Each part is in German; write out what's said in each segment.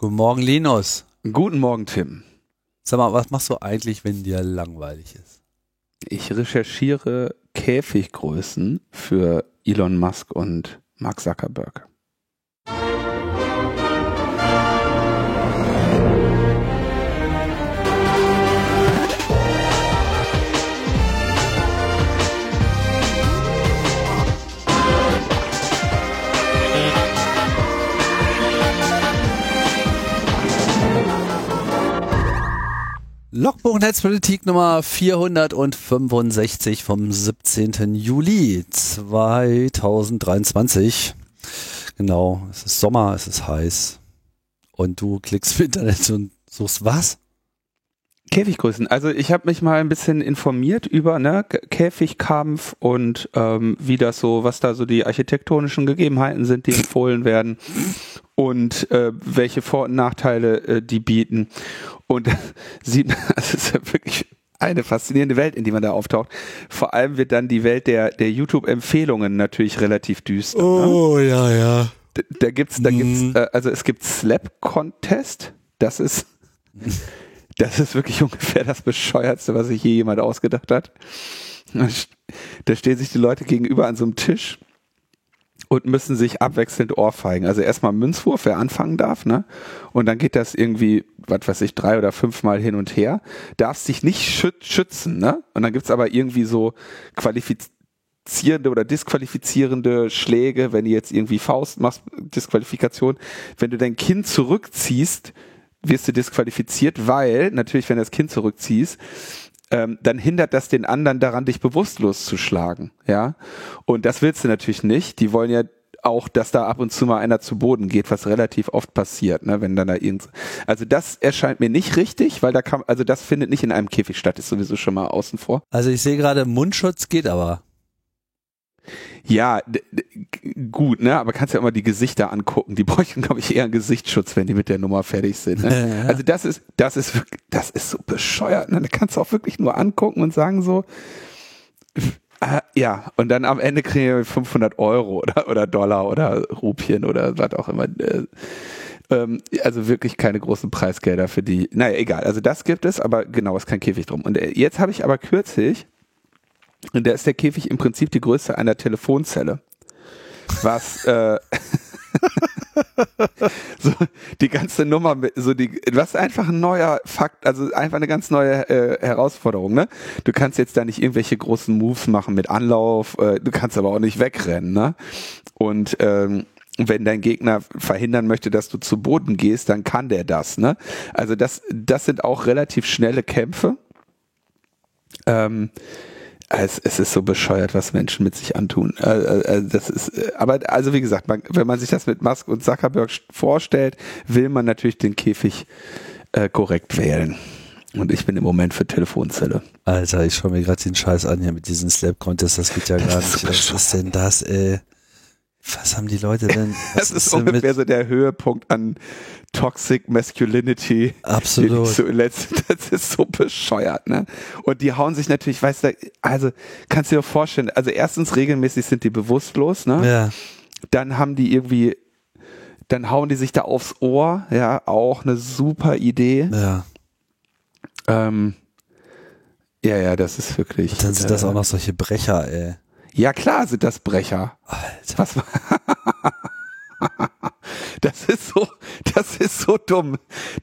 Guten Morgen, Linus. Guten Morgen, Tim. Sag mal, was machst du eigentlich, wenn dir langweilig ist? Ich recherchiere Käfiggrößen für Elon Musk und Mark Zuckerberg. Logbuch Netzpolitik Nummer 465 vom 17. Juli 2023. Genau, es ist Sommer, es ist heiß. Und du klickst im Internet und suchst was? Käfiggrößen. Also ich habe mich mal ein bisschen informiert über ne, Käfigkampf und ähm, wie das so, was da so die architektonischen Gegebenheiten sind, die empfohlen werden und äh, welche Vor- und Nachteile äh, die bieten. Und sieht man, es ist ja wirklich eine faszinierende Welt, in die man da auftaucht. Vor allem wird dann die Welt der, der YouTube-Empfehlungen natürlich relativ düster. Oh, ne? ja, ja. Da, da gibt's, da gibt's, mhm. äh, also es gibt Slap Contest. Das ist, das ist wirklich ungefähr das bescheuertste, was sich je jemand ausgedacht hat. Da stehen sich die Leute gegenüber an so einem Tisch und müssen sich abwechselnd ohrfeigen. Also erstmal Münzwurf, wer anfangen darf, ne? Und dann geht das irgendwie, was weiß ich, drei oder fünfmal hin und her. Darfst dich nicht schützen, ne? Und dann gibt's aber irgendwie so qualifizierende oder disqualifizierende Schläge, wenn du jetzt irgendwie Faust machst, Disqualifikation. Wenn du dein Kind zurückziehst, wirst du disqualifiziert, weil natürlich, wenn du das Kind zurückziehst, ähm, dann hindert das den anderen daran, dich bewusstlos zu schlagen. Ja, und das willst du natürlich nicht. Die wollen ja auch, dass da ab und zu mal einer zu Boden geht, was relativ oft passiert, ne, wenn dann da irgend, also das erscheint mir nicht richtig, weil da kann, also das findet nicht in einem Käfig statt, ist sowieso schon mal außen vor. Also ich sehe gerade, Mundschutz geht aber. Ja, gut, ne? Aber kannst ja immer die Gesichter angucken. Die bräuchten, glaube ich, eher einen Gesichtsschutz, wenn die mit der Nummer fertig sind. Ne? Also das ist, das ist wirklich, das ist so bescheuert. Ne? Da kannst du auch wirklich nur angucken und sagen so, äh, ja, und dann am Ende kriegen wir 500 Euro oder, oder Dollar oder Rupien oder was auch immer. Äh, ähm, also wirklich keine großen Preisgelder für die. Naja, egal. Also das gibt es, aber genau, ist kein Käfig drum. Und äh, jetzt habe ich aber kürzlich und da ist der Käfig im Prinzip die Größe einer Telefonzelle. Was äh, so die ganze Nummer, so die, was einfach ein neuer Fakt, also einfach eine ganz neue äh, Herausforderung. Ne? Du kannst jetzt da nicht irgendwelche großen Moves machen mit Anlauf, äh, du kannst aber auch nicht wegrennen. Ne? Und ähm, wenn dein Gegner verhindern möchte, dass du zu Boden gehst, dann kann der das. Ne? Also das, das sind auch relativ schnelle Kämpfe. Ähm, es, es ist so bescheuert, was Menschen mit sich antun. Äh, äh, das ist, äh, aber also wie gesagt, man, wenn man sich das mit Musk und Zuckerberg vorstellt, will man natürlich den Käfig äh, korrekt wählen. Und ich bin im Moment für Telefonzelle. Alter, ich schaue mir gerade den Scheiß an hier mit diesen Slap Contest, das geht ja gar nicht. Was ist denn das, ey? Was haben die Leute denn? das ist, ist ungefähr so der Höhepunkt an Toxic Masculinity. Absolut. So das ist so bescheuert, ne? Und die hauen sich natürlich, weißt du, also kannst du dir vorstellen, also erstens regelmäßig sind die bewusstlos, ne? Ja. Dann haben die irgendwie, dann hauen die sich da aufs Ohr, ja, auch eine super Idee. Ja. Ähm, ja, ja, das ist wirklich. Und dann sind äh, das auch noch solche Brecher, ey. Ja, klar sind das Brecher. Alter. Was? Das ist so, das ist so dumm.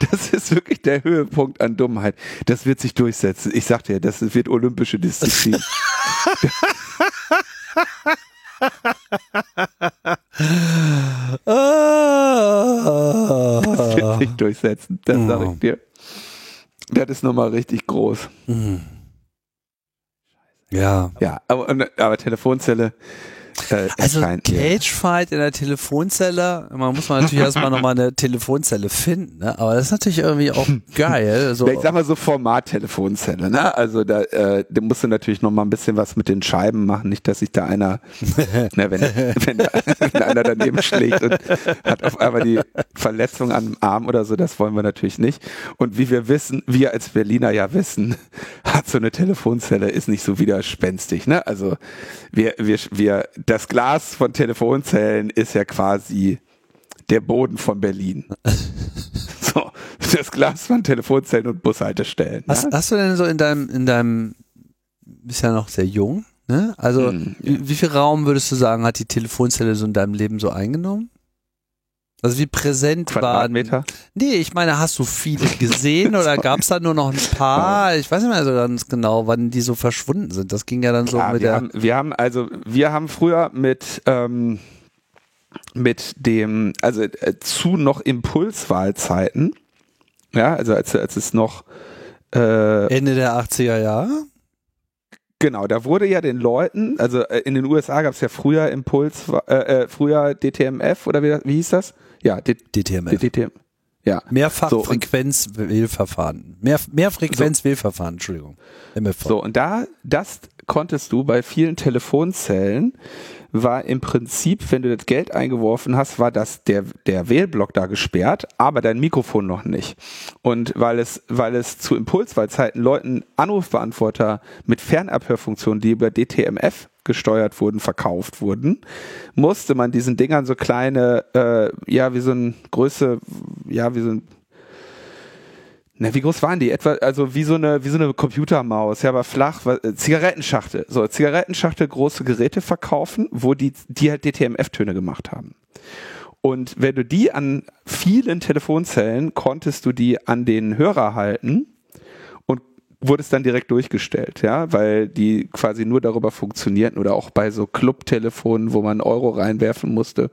Das ist wirklich der Höhepunkt an Dummheit. Das wird sich durchsetzen. Ich sag dir, das wird olympische Disziplin. das wird sich durchsetzen. Das sag ich dir. Das ist nochmal richtig groß. Mhm. Ja. Ja, aber, aber Telefonzelle, äh, also Cagefight in der Telefonzelle, man muss man natürlich erstmal nochmal eine Telefonzelle finden, ne? aber das ist natürlich irgendwie auch geil. So. Ich sag mal so Format-Telefonzelle, ne? Also da, äh, da musst du natürlich nochmal ein bisschen was mit den Scheiben machen, nicht, dass sich da einer, ne, wenn, wenn, da, wenn einer daneben schlägt und hat auf einmal die Verletzung am Arm oder so, das wollen wir natürlich nicht. Und wie wir wissen, wir als Berliner ja wissen, hat so eine Telefonzelle ist nicht so widerspenstig, ne? Also wir, wir, wir, das Glas von Telefonzellen ist ja quasi der Boden von Berlin. das Glas von Telefonzellen und Bushaltestellen. Hast, hast du denn so in deinem, in deinem, bist ja noch sehr jung, ne? Also, Hm, wie, wie viel Raum würdest du sagen, hat die Telefonzelle so in deinem Leben so eingenommen? Also wie präsent waren. Quadratmeter? Nee, ich meine, hast du viele gesehen oder gab es da nur noch ein paar? Ich weiß nicht mehr so ganz genau, wann die so verschwunden sind. Das ging ja dann so Ja, mit wir, der. haben, wir haben also wir haben früher mit ähm, mit dem also äh, zu noch Impulswahlzeiten ja also als, als es noch äh, Ende der 80er Jahre? Genau da wurde ja den Leuten also äh, in den USA gab es ja früher Impuls äh, äh, früher DTMF oder wie, wie hieß das ja D DTMF. DTM ja So, und- Mehrfachfrequenz-Wählverfahren. Mehr, Mehrfrequenz-Wählverfahren, Entschuldigung. MFV. So, und da, das konntest du bei vielen Telefonzellen, war im Prinzip, wenn du das Geld eingeworfen hast, war das der, der Wählblock da gesperrt, aber dein Mikrofon noch nicht. Und weil es, weil es zu Impulswahlzeiten Leuten Anrufbeantworter mit Fernabhörfunktionen, die über DTMF gesteuert wurden, verkauft wurden, musste man diesen Dingern so kleine, äh, ja, wie so ein Größe, ja, wie so ein na, wie groß waren die? Etwa, also wie so eine, wie so eine Computermaus, ja, aber flach, äh, Zigarettenschachtel. So, Zigarettenschachtel große Geräte verkaufen, wo die, die halt DTMF-Töne gemacht haben. Und wenn du die an vielen Telefonzellen konntest du die an den Hörer halten und wurdest dann direkt durchgestellt, ja, weil die quasi nur darüber funktionierten oder auch bei so Clubtelefonen, wo man Euro reinwerfen musste.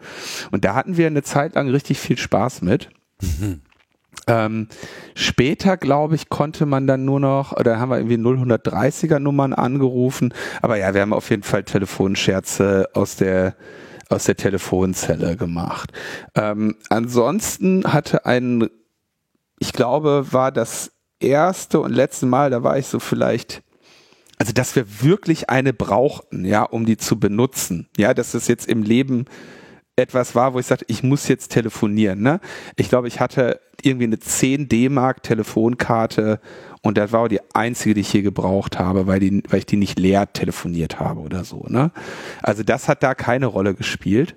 Und da hatten wir eine Zeit lang richtig viel Spaß mit. Ähm, später, glaube ich, konnte man dann nur noch, oder haben wir irgendwie 030er Nummern angerufen. Aber ja, wir haben auf jeden Fall Telefonscherze aus der aus der Telefonzelle gemacht. Ähm, ansonsten hatte ein, ich glaube, war das erste und letzte Mal, da war ich so vielleicht, also dass wir wirklich eine brauchten, ja, um die zu benutzen. Ja, dass es jetzt im Leben etwas war, wo ich sagte, ich muss jetzt telefonieren. Ne? Ich glaube, ich hatte irgendwie eine 10 D-Mark Telefonkarte und das war auch die einzige, die ich hier gebraucht habe, weil, die, weil ich die nicht leer telefoniert habe oder so. Ne? Also das hat da keine Rolle gespielt.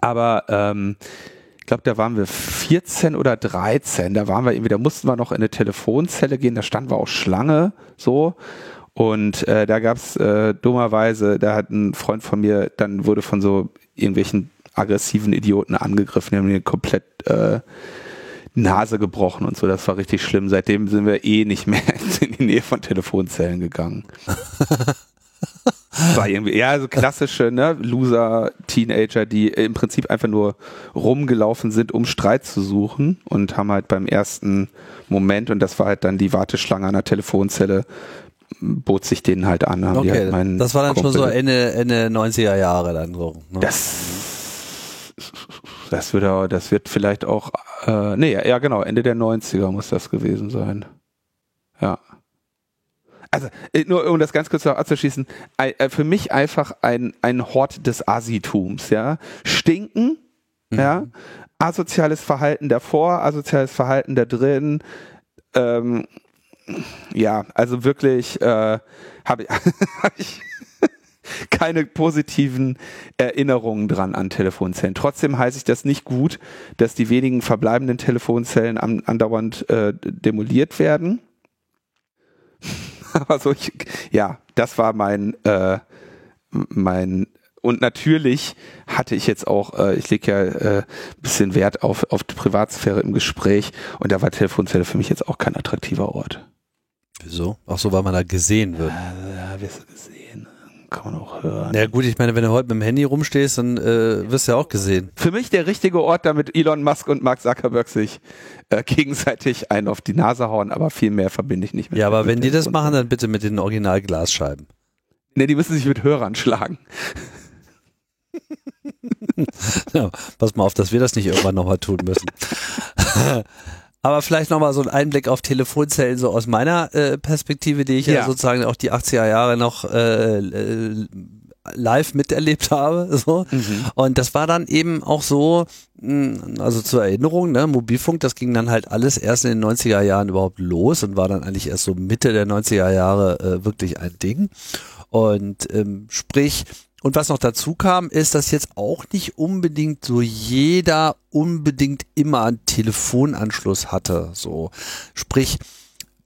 Aber ähm, ich glaube, da waren wir 14 oder 13. Da waren wir irgendwie, da mussten wir noch in eine Telefonzelle gehen, da standen wir auch Schlange so. Und äh, da gab's äh, dummerweise, da hat ein Freund von mir, dann wurde von so irgendwelchen aggressiven Idioten angegriffen, die haben mir komplett äh, Nase gebrochen und so. Das war richtig schlimm. Seitdem sind wir eh nicht mehr in die Nähe von Telefonzellen gegangen. war irgendwie, ja, so klassische, ne, Loser, Teenager, die im Prinzip einfach nur rumgelaufen sind, um Streit zu suchen und haben halt beim ersten Moment, und das war halt dann die Warteschlange an der Telefonzelle, bot sich denen halt an. Haben die Okay, halt meinen das war dann schon so Kumpel- Ende, Ende 90er Jahre dann so. Ne? Das, das wird, auch- das wird vielleicht auch, äh, nee, ja, genau, Ende der 90er muss das gewesen sein. Ja. Also, äh, nur um das ganz kurz noch abzuschließen, äh, für mich einfach ein, ein Hort des Asitums, ja. Stinken, ja. Asoziales Verhalten davor, asoziales Verhalten da drin, ähm, ja, also wirklich äh, habe ich, hab ich keine positiven Erinnerungen dran an Telefonzellen. Trotzdem heiße ich das nicht gut, dass die wenigen verbleibenden Telefonzellen an, andauernd äh, demoliert werden. Aber so, ich, ja, das war mein, äh, mein und natürlich hatte ich jetzt auch, äh, ich lege ja äh, bisschen Wert auf, auf die Privatsphäre im Gespräch und da war Telefonzelle für mich jetzt auch kein attraktiver Ort. Wieso? Ach so, weil man da gesehen wird. Ja, wirst du gesehen. Kann man auch hören. Ja gut, ich meine, wenn du heute mit dem Handy rumstehst, dann äh, wirst du ja auch gesehen. Für mich der richtige Ort, damit Elon Musk und Mark Zuckerberg sich äh, gegenseitig einen auf die Nase hauen, aber viel mehr verbinde ich nicht mit Ja, aber wenn die das machen, dann bitte mit den Original-Glasscheiben. Ne, die müssen sich mit Hörern schlagen. Ja, pass mal auf, dass wir das nicht irgendwann nochmal tun müssen. Aber vielleicht nochmal so ein Einblick auf Telefonzellen, so aus meiner äh, Perspektive, die ich ja. Ja. sozusagen auch die 80er Jahre noch äh, äh, live miterlebt habe. So. Und das war dann eben auch so, mh, also zur Erinnerung, ne, Mobilfunk, das ging dann halt alles erst in den 90er Jahren überhaupt los und war dann eigentlich erst so Mitte der 90er Jahre äh, wirklich ein Ding. Und ähm, sprich, und was noch dazu kam, ist, dass jetzt auch nicht unbedingt so jeder unbedingt immer einen Telefonanschluss hatte. So, sprich,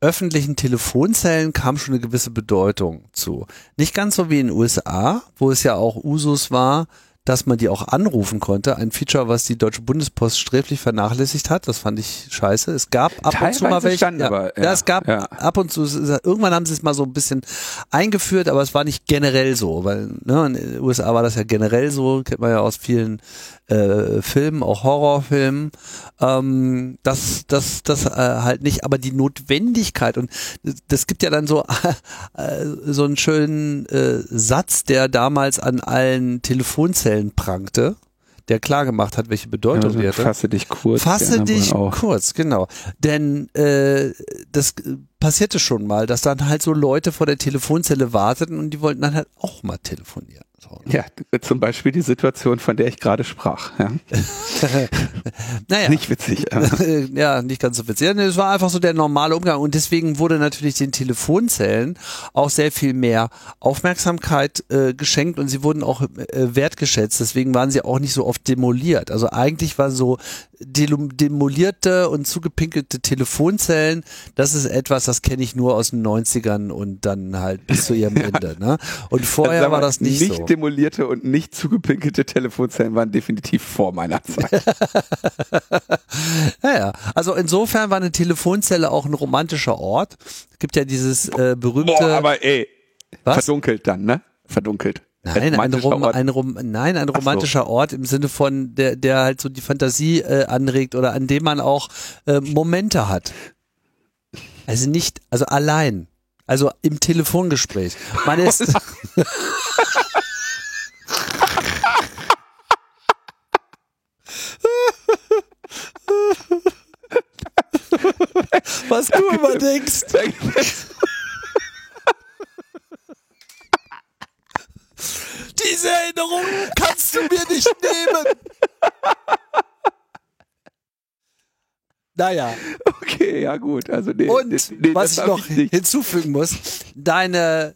öffentlichen Telefonzellen kam schon eine gewisse Bedeutung zu. Nicht ganz so wie in den USA, wo es ja auch Usus war, dass man die auch anrufen konnte. Ein Feature, was die Deutsche Bundespost sträflich vernachlässigt hat. Das fand ich scheiße. Es gab ab Teilweise und zu mal welche. Ja, aber, ja, ja, es gab ja. ab und zu, irgendwann haben sie es mal so ein bisschen eingeführt, aber es war nicht generell so, weil ne, in den USA war das ja generell so, kennt man ja aus vielen äh, Filmen, auch Horrorfilmen, ähm, das, das, das äh, halt nicht, aber die Notwendigkeit und das gibt ja dann so, äh, so einen schönen äh, Satz, der damals an allen Telefonzellen prangte der klar gemacht hat, welche Bedeutung ja, die hatte. Fasse dich kurz. Fasse dich kurz, genau. Denn äh, das passierte schon mal, dass dann halt so Leute vor der Telefonzelle warteten und die wollten dann halt auch mal telefonieren. Ne? Ja, zum Beispiel die Situation, von der ich gerade sprach. Ja. naja. Nicht witzig. ja, nicht ganz so witzig. Es war einfach so der normale Umgang und deswegen wurde natürlich den Telefonzellen auch sehr viel mehr Aufmerksamkeit äh, geschenkt und sie wurden auch äh, wertgeschätzt. Deswegen waren sie auch nicht so oft demoliert. Also eigentlich war so demolierte und zugepinkelte Telefonzellen, das ist etwas, das kenne ich nur aus den 90ern und dann halt bis zu ihrem ja. Ende. Ne? Und vorher also, war das nicht, nicht so. Nicht demolierte und nicht zugepinkelte Telefonzellen waren definitiv vor meiner Zeit. ja, ja, also insofern war eine Telefonzelle auch ein romantischer Ort. Es gibt ja dieses äh, berühmte... Boah, aber ey, Was? verdunkelt dann, ne? Verdunkelt. Nein, ein, Rom, ein, Rom, nein, ein romantischer so. Ort im Sinne von, der, der halt so die Fantasie äh, anregt oder an dem man auch äh, Momente hat. Also nicht, also allein. Also im Telefongespräch. Man ist. Was du immer denkst. Diese Erinnerung kannst du mir nicht nehmen. Naja. Okay, ja gut. Also nee, Und nee, was ich noch ich hinzufügen muss, deine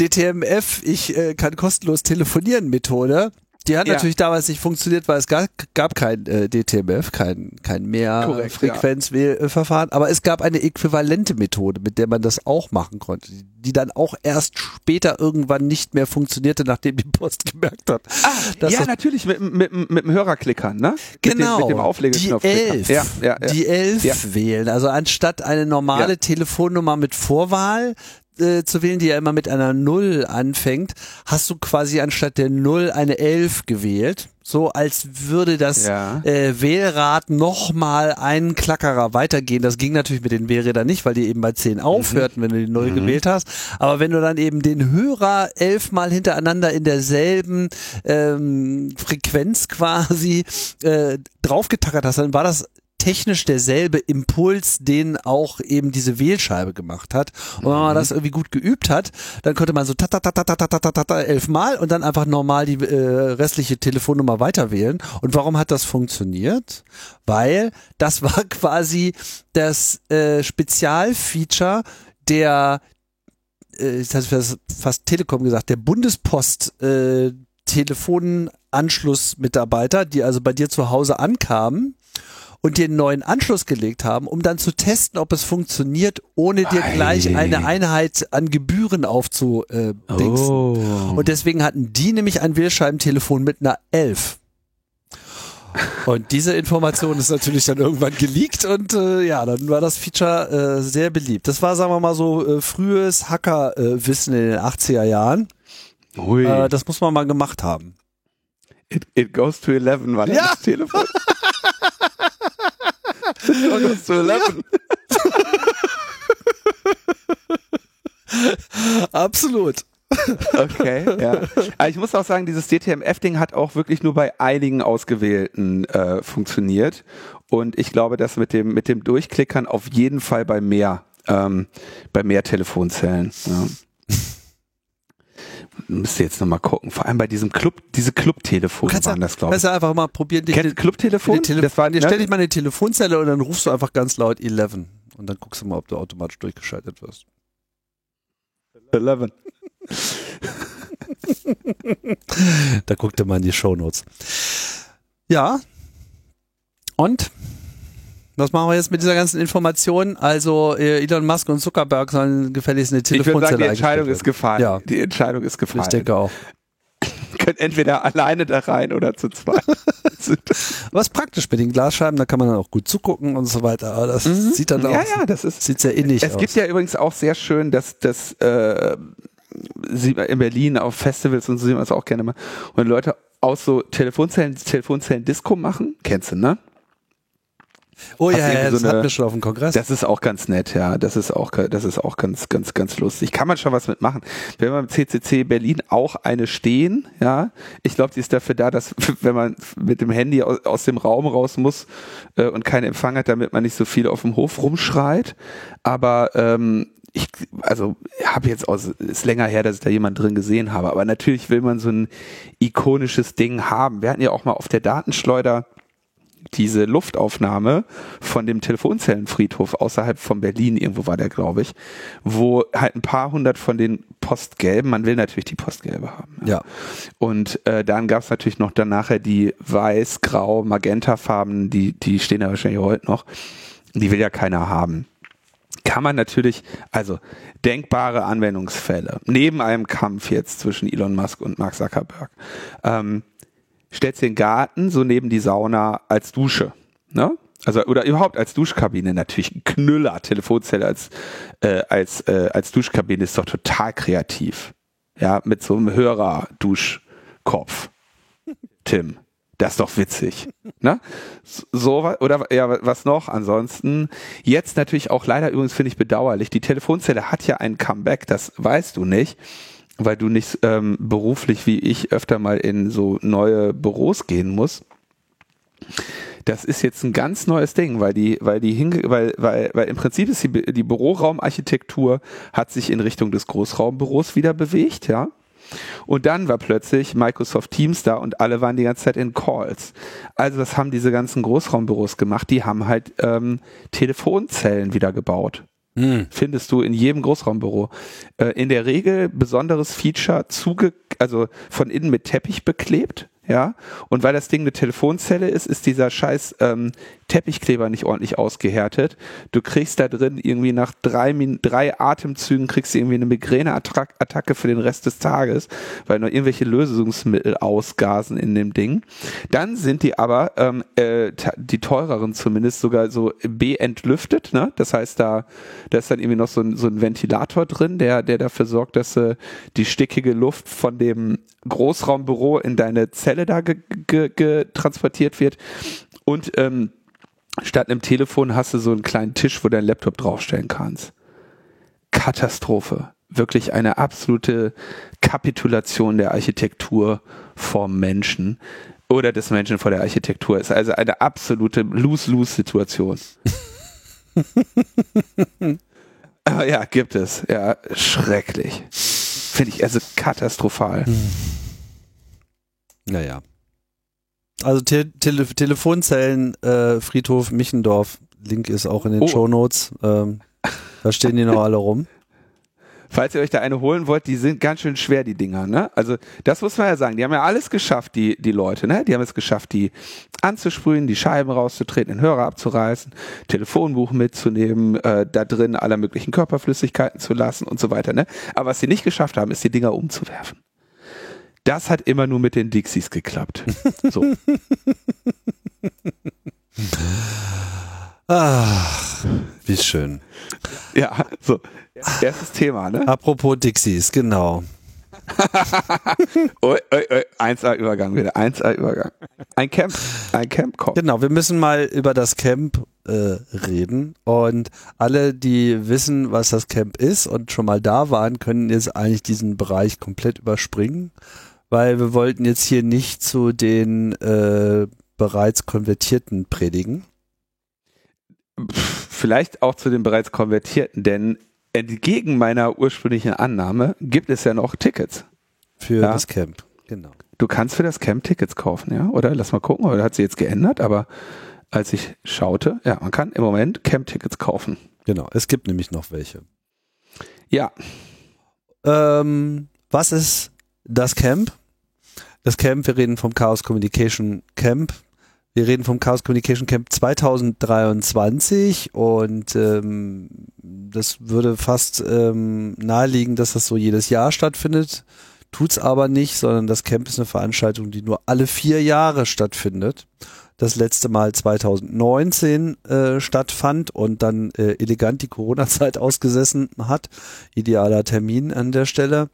DTMF, ich äh, kann kostenlos telefonieren Methode, die hat ja. natürlich damals nicht funktioniert, weil es gab, gab kein äh, DTMF, kein, kein Mehrfrequenzverfahren, ja. aber es gab eine äquivalente Methode, mit der man das auch machen konnte, die dann auch erst später irgendwann nicht mehr funktionierte, nachdem die Post gemerkt hat. Ah, ja, natürlich, mit, mit, mit dem Hörerklickern, ne? Genau. Mit dem, mit dem Auflegeknopf. Die elf, ja, ja, ja. die elf wählen. Also anstatt eine normale Telefonnummer mit Vorwahl, äh, zu wählen, die ja immer mit einer Null anfängt, hast du quasi anstatt der Null eine Elf gewählt. So als würde das ja. äh, Wählrad nochmal einen Klackerer weitergehen. Das ging natürlich mit den Wählrädern nicht, weil die eben bei 10 aufhörten, mhm. wenn du die Null mhm. gewählt hast. Aber wenn du dann eben den Hörer elfmal hintereinander in derselben ähm, Frequenz quasi äh, draufgetackert hast, dann war das technisch derselbe Impuls, den auch eben diese Wählscheibe gemacht hat. Und wenn man mhm. das irgendwie gut geübt hat, dann konnte man so ta ta ta ta ta ta ta ta ta elfmal und dann einfach normal die äh, restliche Telefonnummer weiter wählen. Und warum hat das funktioniert? Weil das war quasi das äh, Spezialfeature der äh, ich hatte fast Telekom gesagt, der Bundespost äh, Telefonanschlussmitarbeiter, die also bei dir zu Hause ankamen und dir einen neuen Anschluss gelegt haben, um dann zu testen, ob es funktioniert, ohne dir gleich eine Einheit an Gebühren aufzudingsen. Oh. Und deswegen hatten die nämlich ein Wählscheibentelefon mit einer 11. Und diese Information ist natürlich dann irgendwann geleakt und äh, ja, dann war das Feature äh, sehr beliebt. Das war, sagen wir mal so, äh, frühes Hackerwissen in den 80er Jahren. Ui. Äh, das muss man mal gemacht haben. It, it goes to 11 war ja. das Telefon. August to 11. Absolut. Okay, ja. Aber ich muss auch sagen, dieses DTMF-Ding hat auch wirklich nur bei einigen Ausgewählten äh, funktioniert. Und ich glaube, dass mit dem, mit dem Durchklickern auf jeden Fall bei mehr, ähm, bei mehr Telefonzellen. Ja müsste jetzt nochmal gucken. Vor allem bei diesem Club, diese Clubtelefone waren das, glaube ich. Kannst du einfach mal probieren. Kennst Clubtelefon? Tele das war, ne? Stell dich mal eine Telefonzelle und dann rufst du einfach ganz laut 11 und dann guckst du mal, ob du automatisch durchgeschaltet wirst. 11. da guckte man die Shownotes. Ja. Und? Was machen wir jetzt mit dieser ganzen Information? Also äh, Elon Musk und Zuckerberg sollen gefälligst eine Telefonzelle Ich würde sagen, die Entscheidung ist gefallen. Ja. Die Entscheidung ist gefallen. Ich denke auch. Könnt entweder alleine da rein oder zu zweit. Was praktisch mit den Glasscheiben, da kann man dann auch gut zugucken und so weiter. Aber das mhm. sieht dann auch, ja, ja, das ist, sieht sehr innig es aus. Es gibt ja übrigens auch sehr schön, dass das äh, sieht man in Berlin auf Festivals und so sieht man es auch gerne mal, und Leute aus so Telefonzellen, Telefonzellen Disco machen. Kennst du, ne? Oh ja, ja das eine, hatten wir schon auf dem Kongress. Das ist auch ganz nett, ja. Das ist auch, das ist auch ganz, ganz, ganz lustig. Kann man schon was mitmachen. Wir haben beim CCC Berlin auch eine stehen, ja. Ich glaube, die ist dafür da, dass, wenn man mit dem Handy aus, aus dem Raum raus muss äh, und keinen Empfang hat, damit man nicht so viel auf dem Hof rumschreit. Aber ähm, ich, also habe jetzt aus, ist länger her, dass ich da jemand drin gesehen habe, aber natürlich will man so ein ikonisches Ding haben. Wir hatten ja auch mal auf der Datenschleuder diese Luftaufnahme von dem Telefonzellenfriedhof außerhalb von Berlin, irgendwo war der, glaube ich, wo halt ein paar hundert von den Postgelben, man will natürlich die Postgelbe haben. Ja. ja. Und äh, dann gab es natürlich noch dann nachher die weiß, grau, magentafarben, die, die stehen da wahrscheinlich heute noch. Die will ja keiner haben kann man natürlich, also denkbare Anwendungsfälle, neben einem Kampf jetzt zwischen Elon Musk und Mark Zuckerberg, ähm, stellst den Garten so neben die Sauna als Dusche. Ne? Also oder überhaupt als Duschkabine natürlich ein Knüller Telefonzelle als äh, als äh, als Duschkabine ist doch total kreativ. Ja, mit so einem Hörer Duschkopf. Tim, das ist doch witzig. Ne? So oder ja, was noch? Ansonsten jetzt natürlich auch leider übrigens finde ich bedauerlich. Die Telefonzelle hat ja ein Comeback, das weißt du nicht weil du nicht ähm, beruflich wie ich öfter mal in so neue Büros gehen musst. Das ist jetzt ein ganz neues Ding, weil die, weil die hinge weil, weil, weil im Prinzip ist die, die Büroraumarchitektur hat sich in Richtung des Großraumbüros wieder bewegt, ja. Und dann war plötzlich Microsoft Teams da und alle waren die ganze Zeit in Calls. Also was haben diese ganzen Großraumbüros gemacht? Die haben halt ähm, Telefonzellen wieder gebaut. Hm. Findest du in jedem Großraumbüro. Äh, in der Regel besonderes Feature zuge, also von innen mit Teppich beklebt ja. Und weil das Ding eine Telefonzelle ist, ist dieser scheiß ähm, Teppichkleber nicht ordentlich ausgehärtet. Du kriegst da drin irgendwie nach drei, drei Atemzügen kriegst du irgendwie eine Migräneattacke für den Rest des Tages, weil noch irgendwelche Lösungsmittel ausgasen in dem Ding. Dann sind die aber, ähm, äh, die teureren zumindest, sogar so B-entlüftet, ne? Das heißt, da, da ist dann irgendwie noch so ein, so ein Ventilator drin, der, der dafür sorgt, dass äh, die stickige Luft von dem Großraumbüro in deine Zelle da transportiert wird. Und ähm, statt einem Telefon hast du so einen kleinen Tisch, wo du deinen Laptop draufstellen kannst. Katastrophe. Wirklich eine absolute Kapitulation der Architektur vor Menschen oder des Menschen vor der Architektur. Ist also eine absolute Lose-Lose-Situation. ja, gibt es. Ja, schrecklich. Finde ich also katastrophal. Hm. Naja. Also Te Tele Telefonzellen, äh, Friedhof Michendorf, Link ist auch in den oh. Show Notes. Ähm, da stehen die noch alle rum. Falls ihr euch da eine holen wollt, die sind ganz schön schwer, die Dinger, ne? Also, das muss man ja sagen. Die haben ja alles geschafft, die, die Leute, ne? Die haben es geschafft, die anzusprühen, die Scheiben rauszutreten, den Hörer abzureißen, Telefonbuch mitzunehmen, äh, da drin aller möglichen Körperflüssigkeiten zu lassen und so weiter, ne? Aber was sie nicht geschafft haben, ist die Dinger umzuwerfen. Das hat immer nur mit den Dixies geklappt. So. Ach, wie schön. Ja, so. Erstes Thema, ne? Apropos Dixies, genau. oi, oi, oi. 1A-Übergang wieder. 1A-Übergang. Ein Camp. Ein Camp kommt. Genau, wir müssen mal über das Camp äh, reden. Und alle, die wissen, was das Camp ist und schon mal da waren, können jetzt eigentlich diesen Bereich komplett überspringen weil wir wollten jetzt hier nicht zu den äh, bereits Konvertierten predigen. Vielleicht auch zu den bereits Konvertierten, denn entgegen meiner ursprünglichen Annahme gibt es ja noch Tickets. Für ja? das Camp, genau. Du kannst für das Camp Tickets kaufen, ja? Oder lass mal gucken, oder hat sie jetzt geändert, aber als ich schaute, ja, man kann im Moment Camp-Tickets kaufen. Genau, es gibt nämlich noch welche. Ja. Ähm, was ist das Camp. Das Camp, wir reden vom Chaos Communication Camp. Wir reden vom Chaos Communication Camp 2023 und ähm, das würde fast ähm, naheliegen, dass das so jedes Jahr stattfindet. Tut's aber nicht, sondern das Camp ist eine Veranstaltung, die nur alle vier Jahre stattfindet. Das letzte Mal 2019 äh, stattfand und dann äh, elegant die Corona-Zeit ausgesessen hat. Idealer Termin an der Stelle.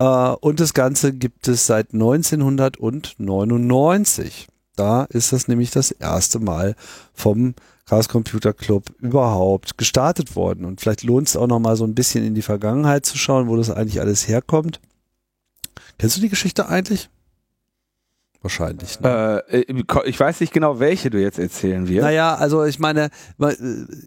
Äh, und das Ganze gibt es seit 1999. Da ist das nämlich das erste Mal vom Chaos Computer Club überhaupt gestartet worden. Und vielleicht lohnt es auch noch mal so ein bisschen in die Vergangenheit zu schauen, wo das eigentlich alles herkommt. Kennst du die Geschichte eigentlich? Wahrscheinlich. Ne? Äh, ich weiß nicht genau, welche du jetzt erzählen wirst. Naja, also ich meine, äh,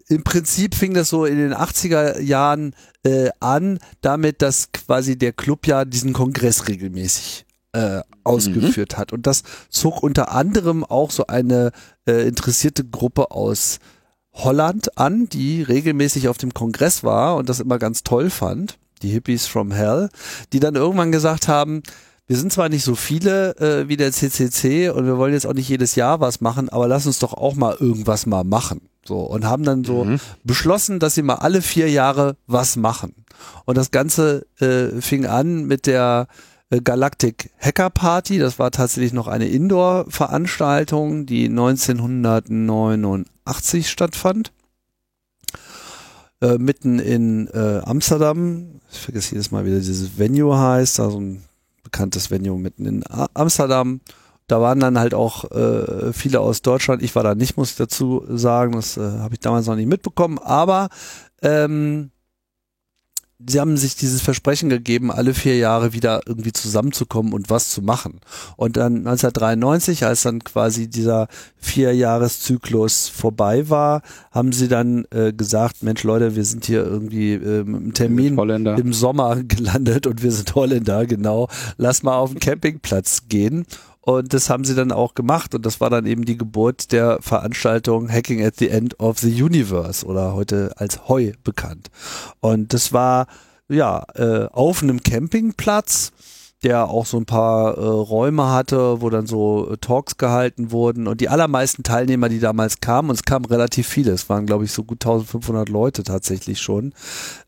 im Prinzip fing das so in den 80er Jahren äh, an, damit, dass quasi der Club ja diesen Kongress regelmäßig äh, ausgeführt mhm. hat. Und das zog unter anderem auch so eine äh, interessierte Gruppe aus Holland an, die regelmäßig auf dem Kongress war und das immer ganz toll fand. Die Hippies from Hell, die dann irgendwann gesagt haben, wir sind zwar nicht so viele äh, wie der CCC und wir wollen jetzt auch nicht jedes Jahr was machen, aber lass uns doch auch mal irgendwas mal machen. So und haben dann so mhm. beschlossen, dass sie mal alle vier Jahre was machen. Und das Ganze äh, fing an mit der äh, Galactic Hacker Party. Das war tatsächlich noch eine Indoor-Veranstaltung, die 1989 stattfand. Äh, mitten in äh, Amsterdam. Ich vergesse jedes Mal, wie dieses Venue heißt. Also ein bekanntes Venue mitten in Amsterdam. Da waren dann halt auch äh, viele aus Deutschland. Ich war da nicht, muss ich dazu sagen. Das äh, habe ich damals noch nicht mitbekommen. Aber ähm, sie haben sich dieses Versprechen gegeben, alle vier Jahre wieder irgendwie zusammenzukommen und was zu machen. Und dann 1993, als dann quasi dieser Vierjahreszyklus vorbei war, haben sie dann äh, gesagt, Mensch Leute, wir sind hier irgendwie äh, im Termin im Sommer gelandet und wir sind Holländer, genau. Lass mal auf den Campingplatz gehen. Und das haben sie dann auch gemacht und das war dann eben die Geburt der Veranstaltung Hacking at the End of the Universe oder heute als Heu bekannt. Und das war ja äh, auf einem Campingplatz der auch so ein paar äh, Räume hatte, wo dann so äh, Talks gehalten wurden und die allermeisten Teilnehmer, die damals kamen, und es kamen relativ viele, es waren glaube ich so gut 1500 Leute tatsächlich schon,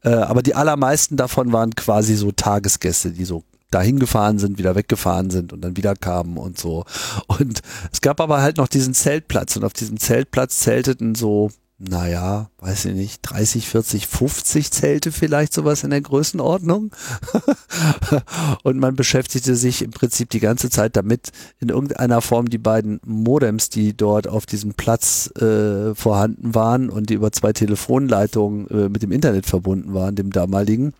äh, aber die allermeisten davon waren quasi so Tagesgäste, die so dahin gefahren sind, wieder weggefahren sind und dann wieder kamen und so. Und es gab aber halt noch diesen Zeltplatz und auf diesem Zeltplatz zelteten so, naja, weiß ich nicht, 30, 40, 50 Zelte vielleicht sowas in der Größenordnung. und man beschäftigte sich im Prinzip die ganze Zeit damit, in irgendeiner Form die beiden Modems, die dort auf diesem Platz äh, vorhanden waren und die über zwei Telefonleitungen äh, mit dem Internet verbunden waren, dem damaligen,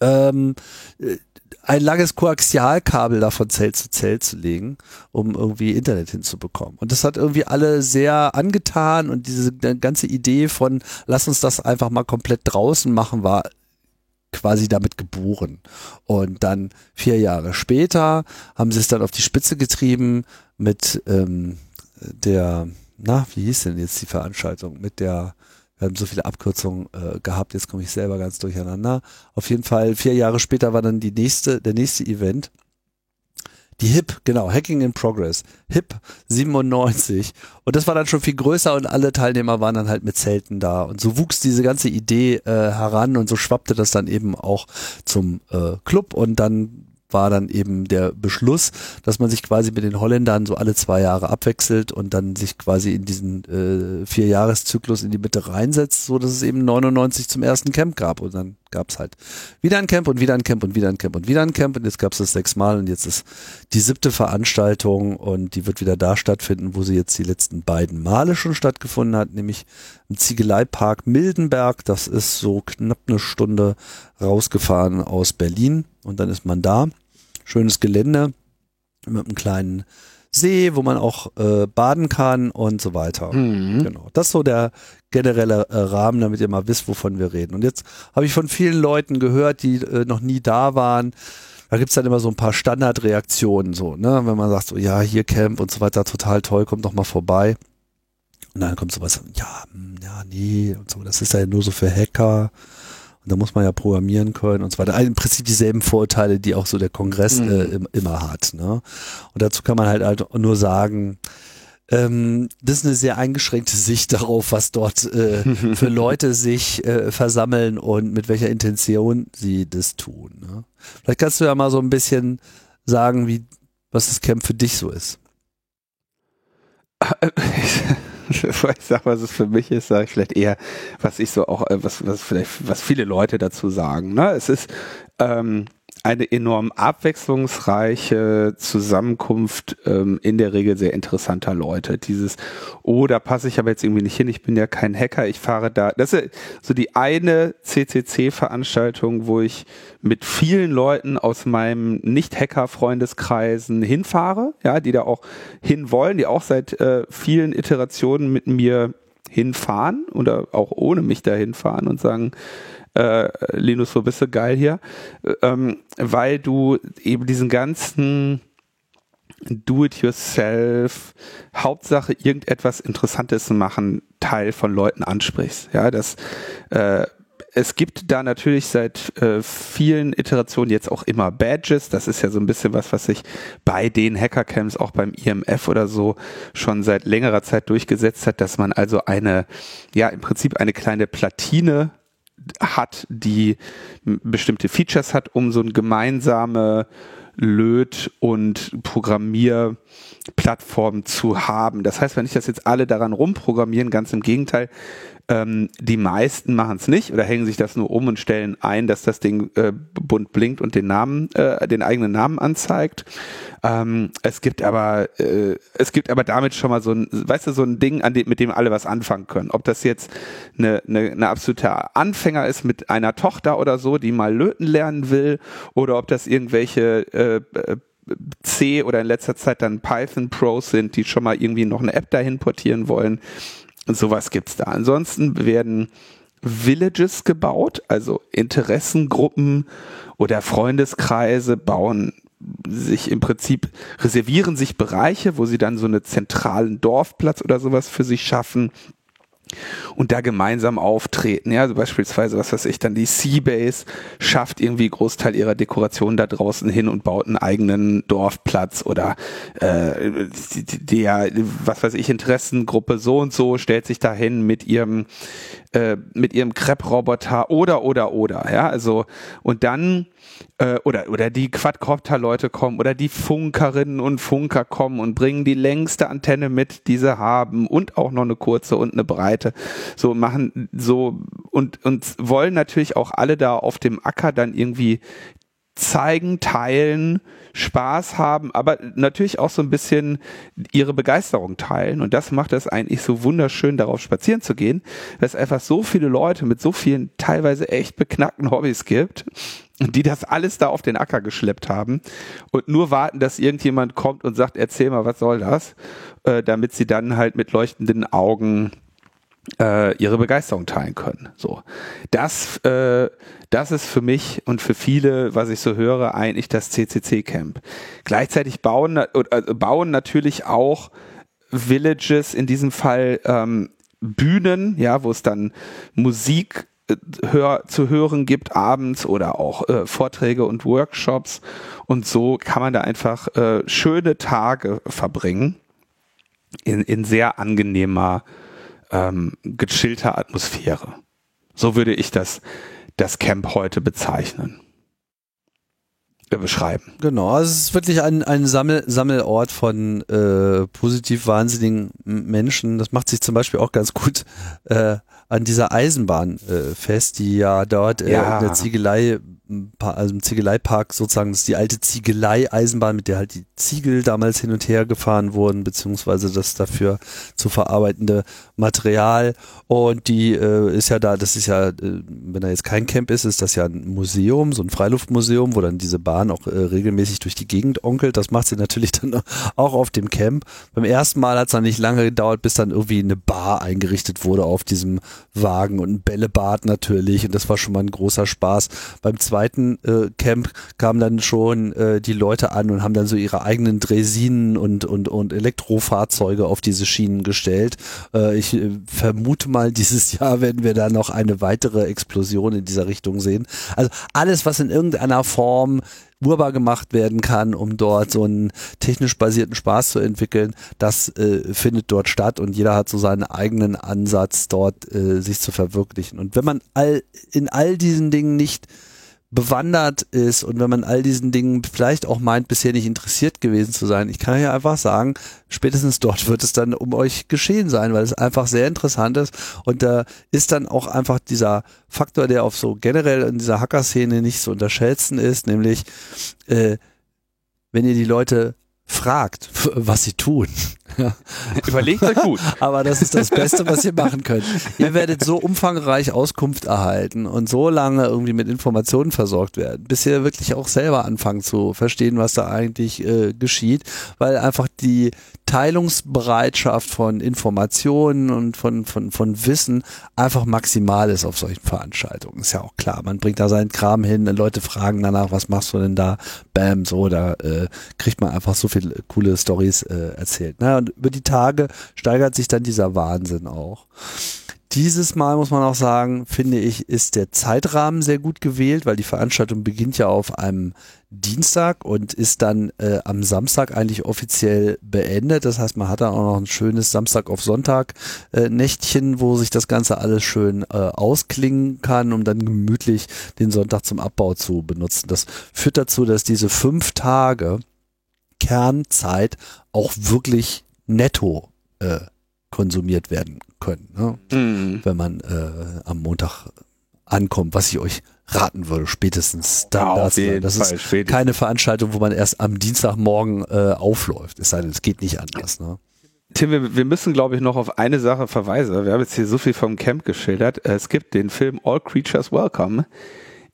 ähm, äh, ein langes Koaxialkabel da von Zelt zu Zelt zu legen, um irgendwie Internet hinzubekommen. Und das hat irgendwie alle sehr angetan und diese ganze Idee von, lass uns das einfach mal komplett draußen machen, war quasi damit geboren. Und dann vier Jahre später haben sie es dann auf die Spitze getrieben mit ähm, der, na, wie hieß denn jetzt die Veranstaltung? Mit der wir haben so viele Abkürzungen äh, gehabt, jetzt komme ich selber ganz durcheinander. Auf jeden Fall, vier Jahre später war dann die nächste, der nächste Event. Die HIP, genau, Hacking in Progress. HIP 97. Und das war dann schon viel größer und alle Teilnehmer waren dann halt mit Zelten da. Und so wuchs diese ganze Idee äh, heran und so schwappte das dann eben auch zum äh, Club und dann war dann eben der Beschluss, dass man sich quasi mit den Holländern so alle zwei Jahre abwechselt und dann sich quasi in diesen äh, Vierjahreszyklus in die Mitte reinsetzt, so dass es eben 99 zum ersten Camp gab und dann gab es halt wieder ein Camp und wieder ein Camp und wieder ein Camp und wieder ein Camp und jetzt gab es das sechsmal und jetzt ist die siebte Veranstaltung und die wird wieder da stattfinden, wo sie jetzt die letzten beiden Male schon stattgefunden hat, nämlich im Ziegeleipark Mildenberg. Das ist so knapp eine Stunde rausgefahren aus Berlin und dann ist man da. Schönes Gelände mit einem kleinen See, wo man auch äh, baden kann und so weiter. Mhm. Genau. Das ist so der generelle äh, Rahmen, damit ihr mal wisst, wovon wir reden. Und jetzt habe ich von vielen Leuten gehört, die äh, noch nie da waren. Da gibt's dann immer so ein paar Standardreaktionen, so, ne? Wenn man sagt, so, ja, hier Camp und so weiter, total toll, kommt doch mal vorbei. Und dann kommt sowas, ja, hm, ja, nee, und so, das ist ja nur so für Hacker Und da muss man ja programmieren können und so weiter. Also Im Prinzip dieselben Vorurteile, die auch so der Kongress mhm. äh, immer hat. Ne? Und dazu kann man halt, halt nur sagen, ähm, das ist eine sehr eingeschränkte Sicht darauf, was dort äh, für Leute sich äh, versammeln und mit welcher Intention sie das tun. Ne? Vielleicht kannst du ja mal so ein bisschen sagen, wie was das Camp für dich so ist. Bevor ich sage, was es für mich ist, sage ich vielleicht eher, was ich so auch, äh, was, was vielleicht, was viele Leute dazu sagen. Ne? Es ist ähm, eine enorm abwechslungsreiche Zusammenkunft ähm, in der Regel sehr interessanter Leute. Dieses, oh, da passe ich aber jetzt irgendwie nicht hin, ich bin ja kein Hacker, ich fahre da. Das ist so die eine CCC-Veranstaltung, wo ich mit vielen Leuten aus meinem Nicht-Hacker-Freundeskreisen hinfahre, ja, die da auch hinwollen, die auch seit äh, vielen Iterationen mit mir hinfahren oder auch ohne mich da hinfahren und sagen, äh, Linus, wo bist du geil hier? Ähm, weil du eben diesen ganzen Do-it-yourself, Hauptsache irgendetwas Interessantes machen, Teil von Leuten ansprichst. Ja, das äh, es gibt da natürlich seit äh, vielen Iterationen jetzt auch immer Badges. Das ist ja so ein bisschen was, was sich bei den Hackercamps auch beim IMF oder so schon seit längerer Zeit durchgesetzt hat, dass man also eine, ja, im Prinzip eine kleine Platine hat, die bestimmte Features hat, um so ein gemeinsame Löt- und Programmierplattform zu haben. Das heißt, wenn ich das jetzt alle daran rumprogrammieren, ganz im Gegenteil, ähm, die meisten machen es nicht oder hängen sich das nur um und stellen ein, dass das Ding äh, bunt blinkt und den Namen, äh, den eigenen Namen anzeigt. Ähm, es gibt aber, äh, es gibt aber damit schon mal so ein, weißt du, so ein Ding, an dem, mit dem alle was anfangen können. Ob das jetzt eine, eine, eine absolute Anfänger ist mit einer Tochter oder so, die mal löten lernen will, oder ob das irgendwelche äh, äh C oder in letzter Zeit dann Python Pros sind, die schon mal irgendwie noch eine App dahin portieren wollen. Sowas gibt's da. Ansonsten werden Villages gebaut, also Interessengruppen oder Freundeskreise bauen sich im Prinzip reservieren sich Bereiche, wo sie dann so einen zentralen Dorfplatz oder sowas für sich schaffen und da gemeinsam auftreten. Ja, also beispielsweise, was weiß ich, dann die Seabase schafft irgendwie Großteil ihrer Dekoration da draußen hin und baut einen eigenen Dorfplatz oder äh, der, was weiß ich, Interessengruppe so und so stellt sich dahin mit ihrem äh, mit ihrem Crepe-Roboter oder oder oder. Ja, also und dann äh, oder, oder die Quadcopter-Leute kommen oder die Funkerinnen und Funker kommen und bringen die längste Antenne mit, die sie haben und auch noch eine kurze und eine breite. So machen so und, und wollen natürlich auch alle da auf dem Acker dann irgendwie zeigen, teilen, Spaß haben, aber natürlich auch so ein bisschen ihre Begeisterung teilen. Und das macht es eigentlich so wunderschön, darauf spazieren zu gehen, weil es einfach so viele Leute mit so vielen teilweise echt beknackten Hobbys gibt, die das alles da auf den Acker geschleppt haben und nur warten, dass irgendjemand kommt und sagt, erzähl mal, was soll das, äh, damit sie dann halt mit leuchtenden Augen äh, ihre Begeisterung teilen können. So, das, äh, das ist für mich und für viele, was ich so höre, eigentlich das CCC-Camp. Gleichzeitig bauen, äh, bauen natürlich auch Villages, in diesem Fall ähm, Bühnen, ja, wo es dann Musik hör, zu hören gibt abends oder auch äh, Vorträge und Workshops und so kann man da einfach äh, schöne Tage verbringen in, in sehr angenehmer ähm, gechillter Atmosphäre. So würde ich das, das Camp heute bezeichnen. Äh, beschreiben. Genau, also es ist wirklich ein, ein Sammel, Sammelort von äh, positiv wahnsinnigen Menschen. Das macht sich zum Beispiel auch ganz gut äh, an dieser Eisenbahn äh, fest, die ja dort äh, ja. in der Ziegelei also im Ziegeleipark sozusagen, das ist die alte Ziegelei-Eisenbahn, mit der halt die Ziegel damals hin und her gefahren wurden, beziehungsweise das dafür zu verarbeitende Material. Und die äh, ist ja da, das ist ja, äh, wenn da jetzt kein Camp ist, ist das ja ein Museum, so ein Freiluftmuseum, wo dann diese Bahn auch äh, regelmäßig durch die Gegend onkelt. Das macht sie natürlich dann auch auf dem Camp. Beim ersten Mal hat es dann nicht lange gedauert, bis dann irgendwie eine Bar eingerichtet wurde auf diesem Wagen und ein Bällebad natürlich. Und das war schon mal ein großer Spaß. Beim zweiten äh, Camp kamen dann schon äh, die Leute an und haben dann so ihre eigenen Dresinen und, und, und Elektrofahrzeuge auf diese Schienen gestellt. Äh, ich ich äh, vermute mal, dieses Jahr werden wir da noch eine weitere Explosion in dieser Richtung sehen. Also alles, was in irgendeiner Form urbar gemacht werden kann, um dort so einen technisch basierten Spaß zu entwickeln, das äh, findet dort statt und jeder hat so seinen eigenen Ansatz, dort äh, sich zu verwirklichen. Und wenn man all in all diesen Dingen nicht bewandert ist und wenn man all diesen Dingen vielleicht auch meint, bisher nicht interessiert gewesen zu sein, ich kann ja einfach sagen, spätestens dort wird es dann um euch geschehen sein, weil es einfach sehr interessant ist und da ist dann auch einfach dieser Faktor, der auf so generell in dieser Hacker-Szene nicht zu unterschätzen ist, nämlich äh, wenn ihr die Leute fragt, was sie tun. Überlegt euch gut. Aber das ist das Beste, was ihr machen könnt. Ihr werdet so umfangreich Auskunft erhalten und so lange irgendwie mit Informationen versorgt werden, bis ihr wirklich auch selber anfangt zu verstehen, was da eigentlich äh, geschieht, weil einfach die Teilungsbereitschaft von Informationen und von, von, von Wissen einfach maximal ist auf solchen Veranstaltungen. Ist ja auch klar. Man bringt da seinen Kram hin, Leute fragen danach, was machst du denn da? Bam, so, da äh, kriegt man einfach so viele coole Stories äh, erzählt. Und über die Tage steigert sich dann dieser Wahnsinn auch. Dieses Mal muss man auch sagen, finde ich, ist der Zeitrahmen sehr gut gewählt, weil die Veranstaltung beginnt ja auf einem Dienstag und ist dann äh, am Samstag eigentlich offiziell beendet. Das heißt, man hat dann auch noch ein schönes Samstag auf Sonntag äh, Nächtchen, wo sich das Ganze alles schön äh, ausklingen kann, um dann gemütlich den Sonntag zum Abbau zu benutzen. Das führt dazu, dass diese fünf Tage Kernzeit auch wirklich netto äh, konsumiert werden können, ne? mhm. wenn man äh, am Montag ankommt, was ich euch raten würde, spätestens dann. Ja, das, das ist spätestens. keine Veranstaltung, wo man erst am Dienstagmorgen äh, aufläuft. Es sei denn, es geht nicht anders. Ne? Tim, wir, wir müssen, glaube ich, noch auf eine Sache verweisen. Wir haben jetzt hier so viel vom Camp geschildert. Es gibt den Film All Creatures Welcome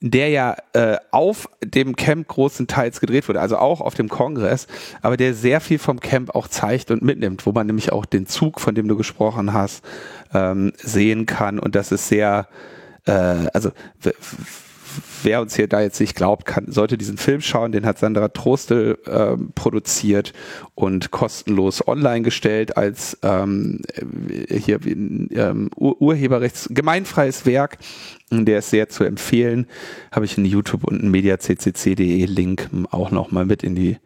der ja äh, auf dem Camp großenteils gedreht wurde, also auch auf dem Kongress, aber der sehr viel vom Camp auch zeigt und mitnimmt, wo man nämlich auch den Zug, von dem du gesprochen hast, ähm, sehen kann. Und das ist sehr, äh, also wer uns hier da jetzt nicht glaubt, kann, sollte diesen Film schauen. Den hat Sandra Trostel äh, produziert und kostenlos online gestellt als ähm, hier ähm, Ur Urheberrechts gemeinfreies Werk. Der ist sehr zu empfehlen. Habe ich in YouTube und mediaccc.de Link auch nochmal mit in die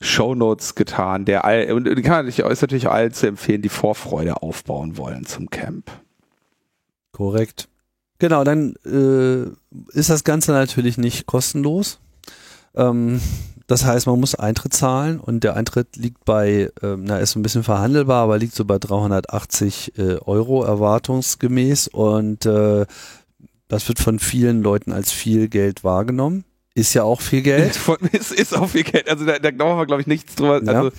Show Notes getan. Der all, und kann natürlich, ist natürlich allen zu empfehlen, die Vorfreude aufbauen wollen zum Camp. Korrekt. Genau, dann äh, ist das Ganze natürlich nicht kostenlos. Ähm, das heißt, man muss Eintritt zahlen und der Eintritt liegt bei, ähm, na, ist ein bisschen verhandelbar, aber liegt so bei 380 äh, Euro erwartungsgemäß und äh, das wird von vielen Leuten als viel Geld wahrgenommen. Ist ja auch viel Geld. ist, ist auch viel Geld. Also da, da glauben wir, glaube ich, nichts drüber. Ja. Also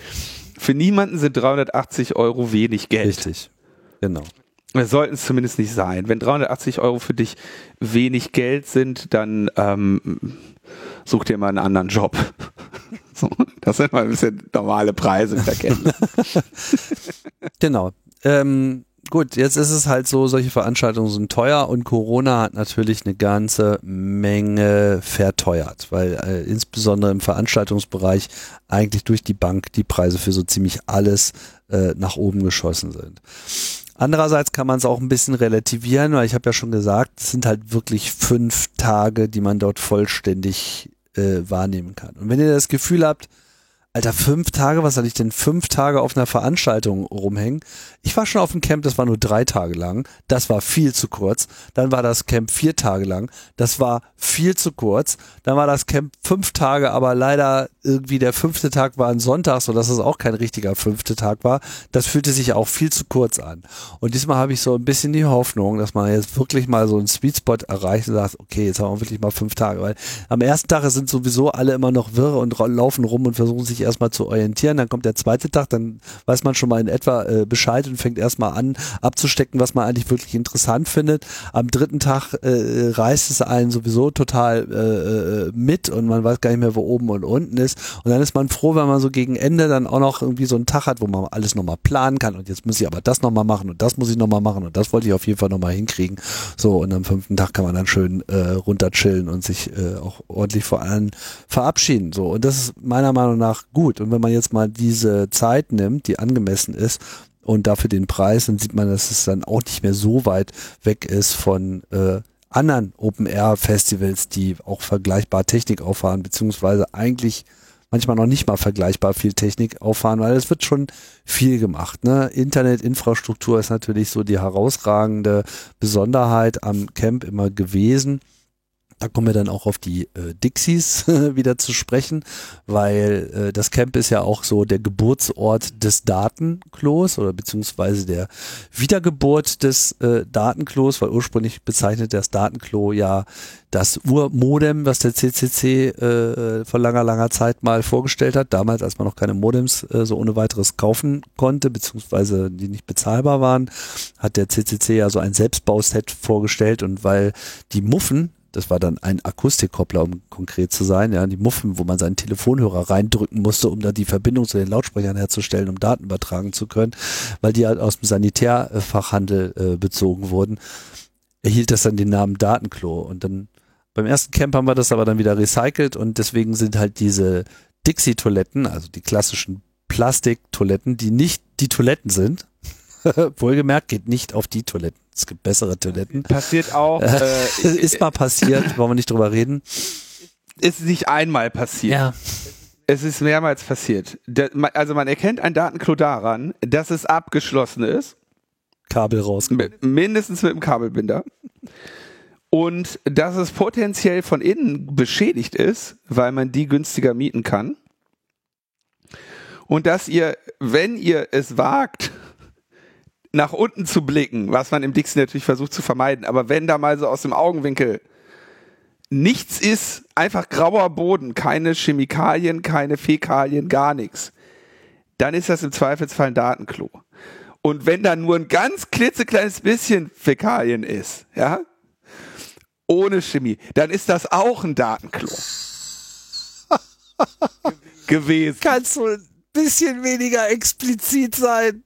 für niemanden sind 380 Euro wenig Geld. Richtig. Genau. Das sollten es zumindest nicht sein. Wenn 380 Euro für dich wenig Geld sind, dann ähm, such dir mal einen anderen Job. So, das sind mal ein bisschen normale Preise verkennen. genau. Ähm, gut, jetzt ist es halt so, solche Veranstaltungen sind teuer und Corona hat natürlich eine ganze Menge verteuert, weil äh, insbesondere im Veranstaltungsbereich eigentlich durch die Bank die Preise für so ziemlich alles äh, nach oben geschossen sind. Andererseits kann man es auch ein bisschen relativieren, weil ich habe ja schon gesagt, es sind halt wirklich fünf Tage, die man dort vollständig äh, wahrnehmen kann. Und wenn ihr das Gefühl habt, Alter, fünf Tage, was soll ich denn fünf Tage auf einer Veranstaltung rumhängen? Ich war schon auf dem Camp, das war nur drei Tage lang. Das war viel zu kurz. Dann war das Camp vier Tage lang. Das war viel zu kurz. Dann war das Camp fünf Tage, aber leider irgendwie der fünfte Tag war ein Sonntag, so dass es auch kein richtiger fünfte Tag war. Das fühlte sich auch viel zu kurz an. Und diesmal habe ich so ein bisschen die Hoffnung, dass man jetzt wirklich mal so einen Sweet Spot erreicht und sagt, okay, jetzt haben wir wirklich mal fünf Tage. Weil am ersten Tag sind sowieso alle immer noch wirr und laufen rum und versuchen sich erstmal zu orientieren. Dann kommt der zweite Tag, dann weiß man schon mal in etwa äh, Bescheid und fängt erstmal an abzustecken, was man eigentlich wirklich interessant findet. Am dritten Tag äh, reißt es einen sowieso total äh, äh, mit und man weiß gar nicht mehr, wo oben und unten ist. Und dann ist man froh, wenn man so gegen Ende dann auch noch irgendwie so einen Tag hat, wo man alles nochmal planen kann und jetzt muss ich aber das nochmal machen und das muss ich nochmal machen und das wollte ich auf jeden Fall nochmal hinkriegen. So, und am fünften Tag kann man dann schön äh, runter chillen und sich äh, auch ordentlich vor allen verabschieden. So, und das ist meiner Meinung nach gut. Und wenn man jetzt mal diese Zeit nimmt, die angemessen ist, und dafür den Preis, dann sieht man, dass es dann auch nicht mehr so weit weg ist von äh, anderen Open-Air-Festivals, die auch vergleichbar Technik auffahren, beziehungsweise eigentlich manchmal noch nicht mal vergleichbar viel Technik auffahren, weil es wird schon viel gemacht. Ne? Internetinfrastruktur ist natürlich so die herausragende Besonderheit am Camp immer gewesen. Da kommen wir dann auch auf die äh, Dixies wieder zu sprechen, weil äh, das Camp ist ja auch so der Geburtsort des Datenklos oder beziehungsweise der Wiedergeburt des äh, Datenklos, weil ursprünglich bezeichnet das Datenklo ja das Urmodem, was der CCC äh, vor langer, langer Zeit mal vorgestellt hat, damals, als man noch keine Modems äh, so ohne weiteres kaufen konnte, beziehungsweise die nicht bezahlbar waren, hat der CCC ja so ein Selbstbauset vorgestellt und weil die Muffen das war dann ein Akustikkoppler, um konkret zu sein, ja, die Muffen, wo man seinen Telefonhörer reindrücken musste, um da die Verbindung zu den Lautsprechern herzustellen, um Daten übertragen zu können, weil die halt aus dem Sanitärfachhandel äh, bezogen wurden, erhielt das dann den Namen Datenklo. Und dann beim ersten Camp haben wir das aber dann wieder recycelt und deswegen sind halt diese Dixie-Toiletten, also die klassischen Plastiktoiletten, die nicht die Toiletten sind, wohlgemerkt, geht nicht auf die Toiletten es gibt bessere Toiletten. Passiert auch. Äh, ist mal passiert, wollen wir nicht drüber reden. Ist nicht einmal passiert. Ja. Es ist mehrmals passiert. also man erkennt ein Datenklo daran, dass es abgeschlossen ist. Kabel raus. Mindestens mit dem Kabelbinder. Und dass es potenziell von innen beschädigt ist, weil man die günstiger mieten kann. Und dass ihr, wenn ihr es wagt, nach unten zu blicken, was man im Dixie natürlich versucht zu vermeiden. Aber wenn da mal so aus dem Augenwinkel nichts ist, einfach grauer Boden, keine Chemikalien, keine Fäkalien, gar nichts, dann ist das im Zweifelsfall ein Datenklo. Und wenn da nur ein ganz klitzekleines bisschen Fäkalien ist, ja, ohne Chemie, dann ist das auch ein Datenklo. gewesen. Kannst du ein bisschen weniger explizit sein?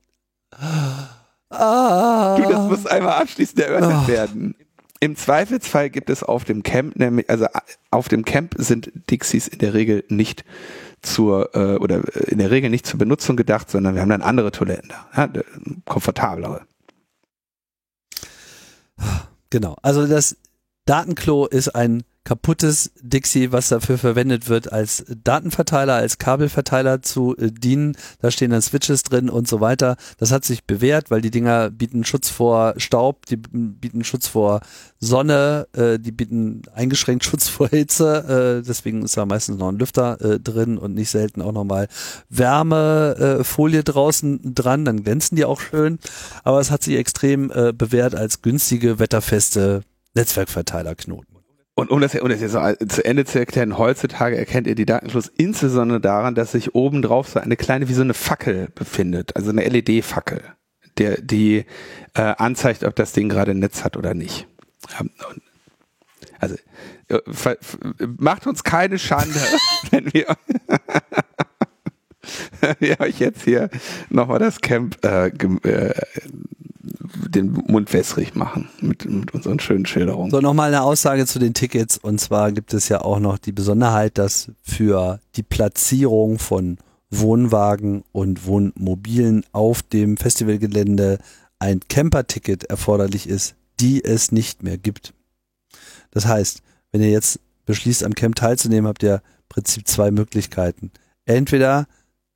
Ah. Du, das muss einmal abschließend erörtert oh. werden. Im Zweifelsfall gibt es auf dem Camp, nämlich, also auf dem Camp sind Dixies in der Regel nicht zur, äh, oder in der Regel nicht zur Benutzung gedacht, sondern wir haben dann andere Toiletten da, ja, komfortablere. Genau, also das Datenklo ist ein kaputtes Dixie, was dafür verwendet wird, als Datenverteiler, als Kabelverteiler zu äh, dienen. Da stehen dann Switches drin und so weiter. Das hat sich bewährt, weil die Dinger bieten Schutz vor Staub, die bieten Schutz vor Sonne, äh, die bieten eingeschränkt Schutz vor Hitze. Äh, deswegen ist da meistens noch ein Lüfter äh, drin und nicht selten auch nochmal Wärmefolie draußen dran. Dann glänzen die auch schön. Aber es hat sich extrem äh, bewährt als günstige, wetterfeste Netzwerkverteilerknoten. Und um das, um das jetzt zu Ende zu erklären, heutzutage erkennt ihr die Datenschluss insbesondere daran, dass sich oben drauf so eine kleine, wie so eine Fackel befindet, also eine LED-Fackel, der, die äh, anzeigt, ob das Ding gerade ein Netz hat oder nicht. Also äh, macht uns keine Schande, wenn wir, wir euch jetzt hier nochmal das Camp äh, äh, den Mund wässrig machen mit, mit unseren schönen Schilderungen. So, nochmal eine Aussage zu den Tickets. Und zwar gibt es ja auch noch die Besonderheit, dass für die Platzierung von Wohnwagen und Wohnmobilen auf dem Festivalgelände ein Camper-Ticket erforderlich ist, die es nicht mehr gibt. Das heißt, wenn ihr jetzt beschließt, am Camp teilzunehmen, habt ihr im Prinzip zwei Möglichkeiten. Entweder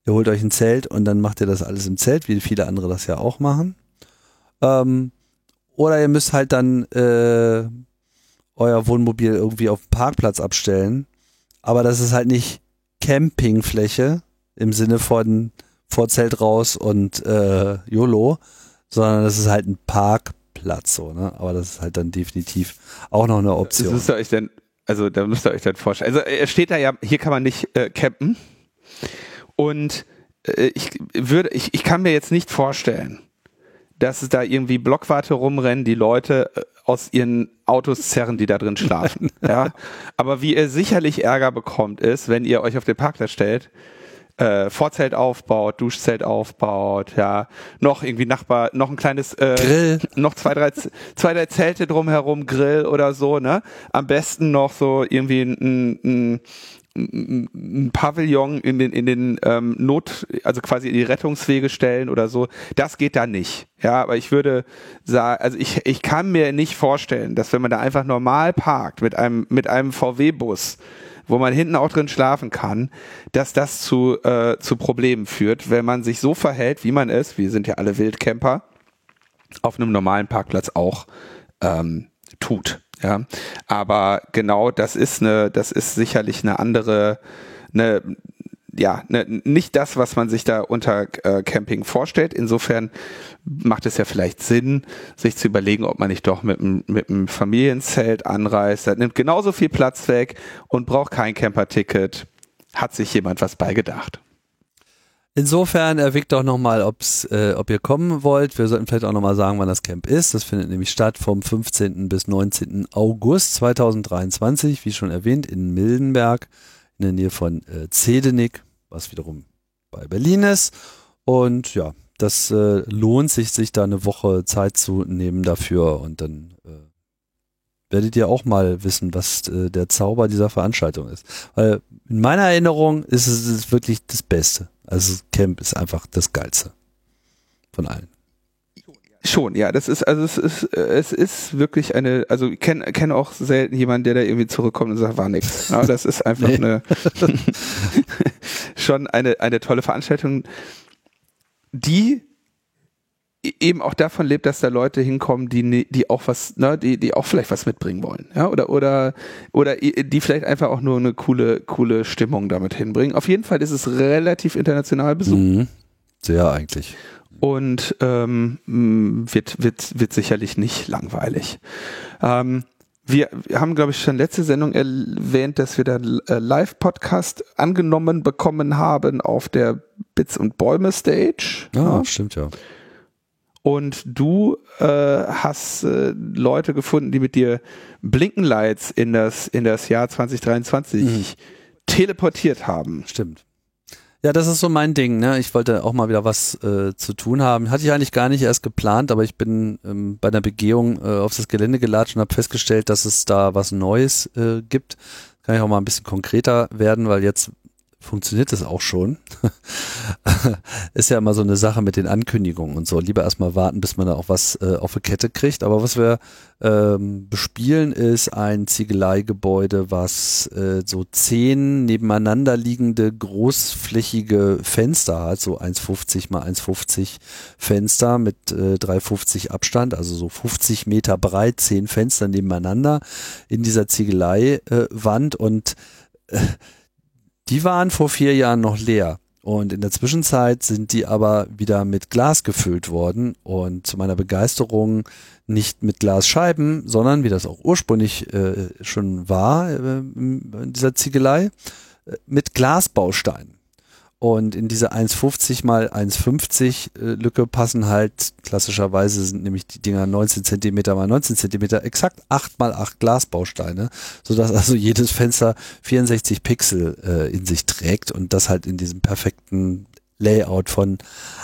ihr holt euch ein Zelt und dann macht ihr das alles im Zelt, wie viele andere das ja auch machen. Ähm, oder ihr müsst halt dann äh, euer Wohnmobil irgendwie auf dem Parkplatz abstellen. Aber das ist halt nicht Campingfläche im Sinne von Vorzelt raus und äh, YOLO, sondern das ist halt ein Parkplatz so, ne? Aber das ist halt dann definitiv auch noch eine Option. Das müsst ihr euch denn, also da müsst ihr euch dann vorstellen. Also er steht da ja, hier kann man nicht äh, campen. Und äh, ich würde, ich, ich kann mir jetzt nicht vorstellen, dass es da irgendwie Blockwarte rumrennen, die Leute äh, aus ihren Autos zerren, die da drin schlafen. ja. Aber wie ihr sicherlich Ärger bekommt, ist, wenn ihr euch auf den Parkplatz stellt, äh, Vorzelt aufbaut, Duschzelt aufbaut, ja, noch irgendwie Nachbar, noch ein kleines äh, Grill, noch zwei drei zwei drei Zelte drumherum, Grill oder so, ne? Am besten noch so irgendwie ein, ein ein Pavillon in den in den ähm, Not also quasi in die Rettungswege stellen oder so. Das geht da nicht. Ja aber ich würde sagen also ich ich kann mir nicht vorstellen dass wenn man da einfach normal parkt mit einem mit einem VW Bus wo man hinten auch drin schlafen kann, dass das zu, äh, zu Problemen führt, wenn man sich so verhält, wie man ist, wir sind ja alle Wildcamper, auf einem normalen Parkplatz auch ähm, tut. Ja, aber genau das ist eine, das ist sicherlich eine andere, eine, ja, ne, nicht das, was man sich da unter äh, Camping vorstellt. Insofern macht es ja vielleicht Sinn, sich zu überlegen, ob man nicht doch mit einem Familienzelt anreist. Das nimmt genauso viel Platz weg und braucht kein Camperticket. Hat sich jemand was beigedacht. Insofern erwägt doch nochmal, äh, ob ihr kommen wollt. Wir sollten vielleicht auch nochmal sagen, wann das Camp ist. Das findet nämlich statt vom 15. bis 19. August 2023, wie schon erwähnt, in Mildenberg in der Nähe von äh, Zedenick, was wiederum bei Berlin ist. Und ja, das äh, lohnt sich, sich da eine Woche Zeit zu nehmen dafür und dann äh, werdet ihr auch mal wissen, was äh, der Zauber dieser Veranstaltung ist. Weil in meiner Erinnerung ist es ist wirklich das Beste. Also Camp ist einfach das Geilste von allen. Schon, ja, das ist, also es ist, es ist wirklich eine, also ich kenne kenn auch selten jemanden, der da irgendwie zurückkommt und sagt, war nix. Ja, das ist einfach nee. eine, schon eine, eine tolle Veranstaltung, die eben auch davon lebt, dass da Leute hinkommen, die die auch was, ne, die die auch vielleicht was mitbringen wollen, ja, oder oder oder die vielleicht einfach auch nur eine coole coole Stimmung damit hinbringen. Auf jeden Fall ist es relativ international besucht. Mhm. Sehr eigentlich. Und ähm, wird wird wird sicherlich nicht langweilig. Ähm, wir haben, glaube ich, schon letzte Sendung erwähnt, dass wir da äh, Live-Podcast angenommen bekommen haben auf der Bits und Bäume Stage. Ah, ja. stimmt ja und du äh, hast äh, Leute gefunden, die mit dir Blinkenlights in das, in das Jahr 2023 mhm. teleportiert haben. Stimmt. Ja, das ist so mein Ding. Ne? Ich wollte auch mal wieder was äh, zu tun haben. Hatte ich eigentlich gar nicht erst geplant, aber ich bin ähm, bei einer Begehung äh, auf das Gelände gelatscht und habe festgestellt, dass es da was Neues äh, gibt. Kann ich auch mal ein bisschen konkreter werden, weil jetzt funktioniert das auch schon. ist ja immer so eine Sache mit den Ankündigungen und so. Lieber erstmal warten, bis man da auch was äh, auf die Kette kriegt. Aber was wir ähm, bespielen, ist ein Ziegeleigebäude, was äh, so zehn nebeneinander liegende großflächige Fenster hat, so 1,50 mal 1,50 Fenster mit äh, 3,50 Abstand, also so 50 Meter breit, zehn Fenster nebeneinander in dieser Ziegeleiwand äh, und äh, die waren vor vier Jahren noch leer. Und in der Zwischenzeit sind die aber wieder mit Glas gefüllt worden und zu meiner Begeisterung nicht mit Glasscheiben, sondern wie das auch ursprünglich äh, schon war äh, in dieser Ziegelei, äh, mit Glasbausteinen. Und in diese 1,50 mal 1,50 äh, Lücke passen halt, klassischerweise sind nämlich die Dinger 19 Zentimeter mal 19 Zentimeter, exakt 8 mal 8 Glasbausteine, sodass also jedes Fenster 64 Pixel äh, in sich trägt und das halt in diesem perfekten Layout von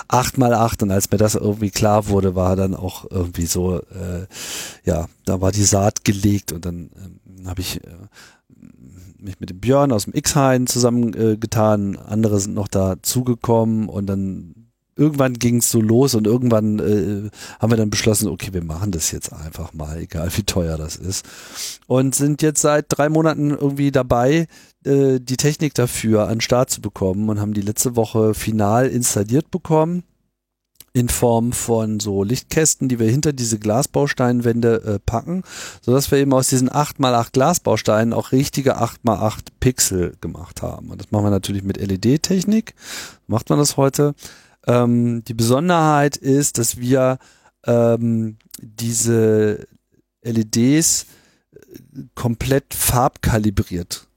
8 mal 8 und als mir das irgendwie klar wurde, war dann auch irgendwie so, äh, ja, da war die Saat gelegt und dann ähm, habe ich äh, mich mit dem Björn aus dem X-Hain zusammengetan, äh, andere sind noch dazugekommen und dann irgendwann ging es so los und irgendwann äh, haben wir dann beschlossen, okay, wir machen das jetzt einfach mal, egal wie teuer das ist. Und sind jetzt seit drei Monaten irgendwie dabei, äh, die Technik dafür an den Start zu bekommen und haben die letzte Woche final installiert bekommen in Form von so Lichtkästen, die wir hinter diese Glasbausteinwände äh, packen, sodass wir eben aus diesen 8x8 Glasbausteinen auch richtige 8x8 Pixel gemacht haben. Und das machen wir natürlich mit LED-Technik. Macht man das heute. Ähm, die Besonderheit ist, dass wir ähm, diese LEDs äh, komplett farbkalibriert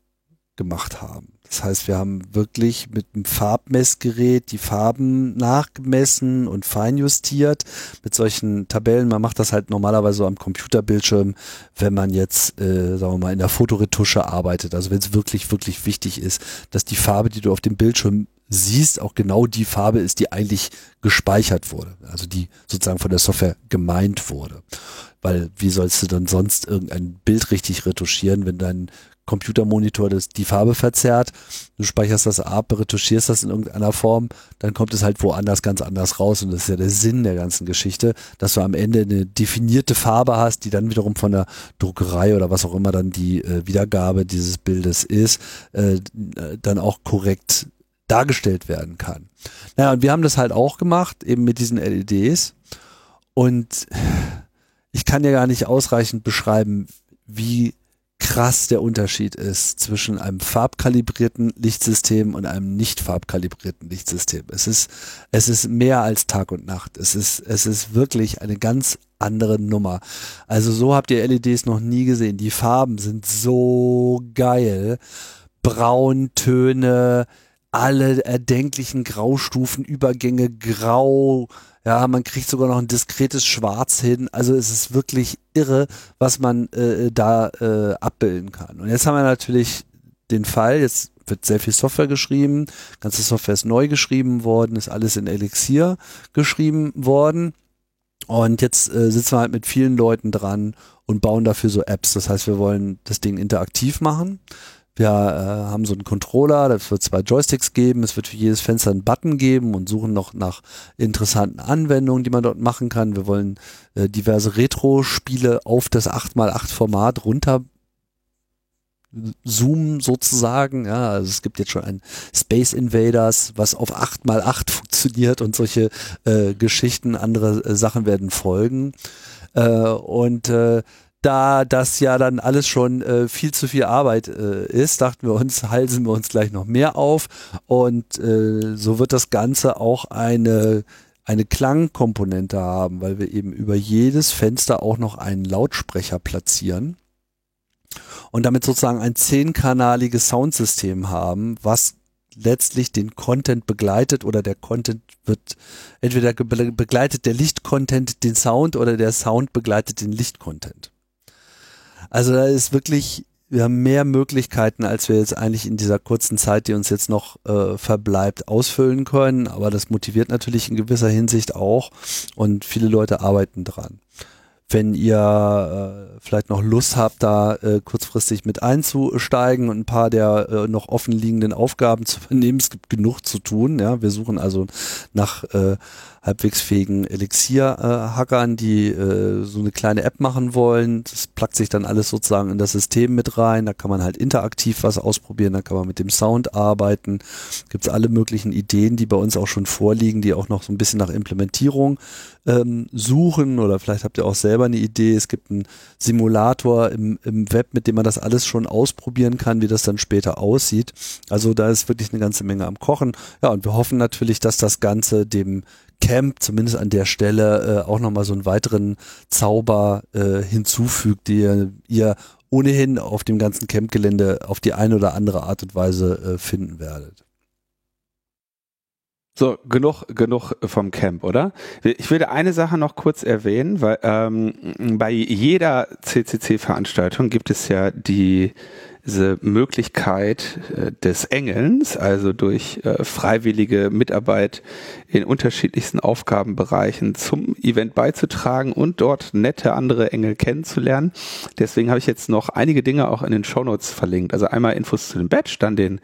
gemacht haben. Das heißt, wir haben wirklich mit einem Farbmessgerät die Farben nachgemessen und feinjustiert mit solchen Tabellen. Man macht das halt normalerweise so am Computerbildschirm, wenn man jetzt, äh, sagen wir mal, in der Fotoretusche arbeitet. Also wenn es wirklich, wirklich wichtig ist, dass die Farbe, die du auf dem Bildschirm siehst, auch genau die Farbe ist, die eigentlich gespeichert wurde. Also die sozusagen von der Software gemeint wurde. Weil wie sollst du dann sonst irgendein Bild richtig retuschieren, wenn dein Computermonitor das, die Farbe verzerrt. Du speicherst das ab, retuschierst das in irgendeiner Form, dann kommt es halt woanders ganz anders raus. Und das ist ja der Sinn der ganzen Geschichte, dass du am Ende eine definierte Farbe hast, die dann wiederum von der Druckerei oder was auch immer dann die äh, Wiedergabe dieses Bildes ist, äh, dann auch korrekt dargestellt werden kann. Naja, und wir haben das halt auch gemacht, eben mit diesen LEDs. Und ich kann ja gar nicht ausreichend beschreiben, wie krass der Unterschied ist zwischen einem farbkalibrierten Lichtsystem und einem nicht farbkalibrierten Lichtsystem. Es ist, es ist mehr als Tag und Nacht. Es ist, es ist wirklich eine ganz andere Nummer. Also so habt ihr LEDs noch nie gesehen. Die Farben sind so geil. Brauntöne, alle erdenklichen Graustufen, Übergänge, Grau, ja, man kriegt sogar noch ein diskretes Schwarz hin. Also es ist wirklich irre, was man äh, da äh, abbilden kann. Und jetzt haben wir natürlich den Fall, jetzt wird sehr viel Software geschrieben, ganze Software ist neu geschrieben worden, ist alles in Elixir geschrieben worden. Und jetzt äh, sitzen wir halt mit vielen Leuten dran und bauen dafür so Apps. Das heißt, wir wollen das Ding interaktiv machen. Wir äh, haben so einen Controller, das wird zwei Joysticks geben, es wird für jedes Fenster einen Button geben und suchen noch nach interessanten Anwendungen, die man dort machen kann. Wir wollen äh, diverse Retro-Spiele auf das 8x8-Format runter zoomen sozusagen. Ja, also es gibt jetzt schon ein Space Invaders, was auf 8x8 funktioniert und solche äh, Geschichten, andere äh, Sachen werden folgen. Äh, und äh, da das ja dann alles schon äh, viel zu viel Arbeit äh, ist, dachten wir uns, halsen wir uns gleich noch mehr auf und äh, so wird das Ganze auch eine eine Klangkomponente haben, weil wir eben über jedes Fenster auch noch einen Lautsprecher platzieren und damit sozusagen ein zehnkanaliges Soundsystem haben, was letztlich den Content begleitet oder der Content wird entweder begleitet der Lichtcontent den Sound oder der Sound begleitet den Lichtcontent. Also da ist wirklich, wir haben mehr Möglichkeiten, als wir jetzt eigentlich in dieser kurzen Zeit, die uns jetzt noch äh, verbleibt, ausfüllen können. Aber das motiviert natürlich in gewisser Hinsicht auch und viele Leute arbeiten dran wenn ihr äh, vielleicht noch Lust habt, da äh, kurzfristig mit einzusteigen und ein paar der äh, noch offen liegenden Aufgaben zu übernehmen. Es gibt genug zu tun. Ja, wir suchen also nach äh, halbwegs fähigen Elixir-Hackern, die äh, so eine kleine App machen wollen. Das plackt sich dann alles sozusagen in das System mit rein. Da kann man halt interaktiv was ausprobieren, da kann man mit dem Sound arbeiten. Gibt es alle möglichen Ideen, die bei uns auch schon vorliegen, die auch noch so ein bisschen nach Implementierung ähm, suchen oder vielleicht habt ihr auch selber eine Idee. Es gibt einen Simulator im, im Web, mit dem man das alles schon ausprobieren kann, wie das dann später aussieht. Also da ist wirklich eine ganze Menge am Kochen. Ja, und wir hoffen natürlich, dass das Ganze dem Camp zumindest an der Stelle äh, auch nochmal so einen weiteren Zauber äh, hinzufügt, die ihr ohnehin auf dem ganzen Campgelände auf die eine oder andere Art und Weise äh, finden werdet. So, genug, genug vom Camp, oder? Ich würde eine Sache noch kurz erwähnen, weil ähm, bei jeder CCC-Veranstaltung gibt es ja die diese Möglichkeit äh, des Engelns, also durch äh, freiwillige Mitarbeit in unterschiedlichsten Aufgabenbereichen zum Event beizutragen und dort nette andere Engel kennenzulernen. Deswegen habe ich jetzt noch einige Dinge auch in den Shownotes verlinkt. Also einmal Infos zu dem Badge, dann den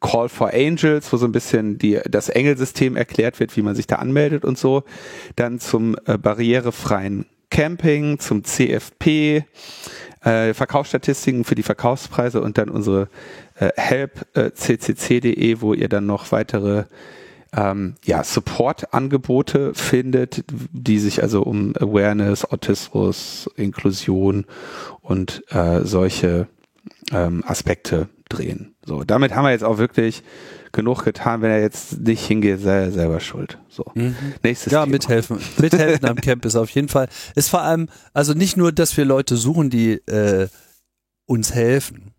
Call for Angels, wo so ein bisschen die, das Engelsystem erklärt wird, wie man sich da anmeldet und so. Dann zum äh, barrierefreien Camping, zum CFP, äh, Verkaufsstatistiken für die Verkaufspreise und dann unsere äh, help.ccc.de, äh, wo ihr dann noch weitere ähm, ja, Support-Angebote findet, die sich also um Awareness, Autismus, Inklusion und äh, solche ähm, Aspekte drehen. So, damit haben wir jetzt auch wirklich genug getan. Wenn er jetzt nicht hingeht, sei er selber schuld. So. Mhm. Nächstes Ja, Thema. mithelfen. Mithelfen am Camp ist auf jeden Fall. Ist vor allem, also nicht nur, dass wir Leute suchen, die äh, uns helfen,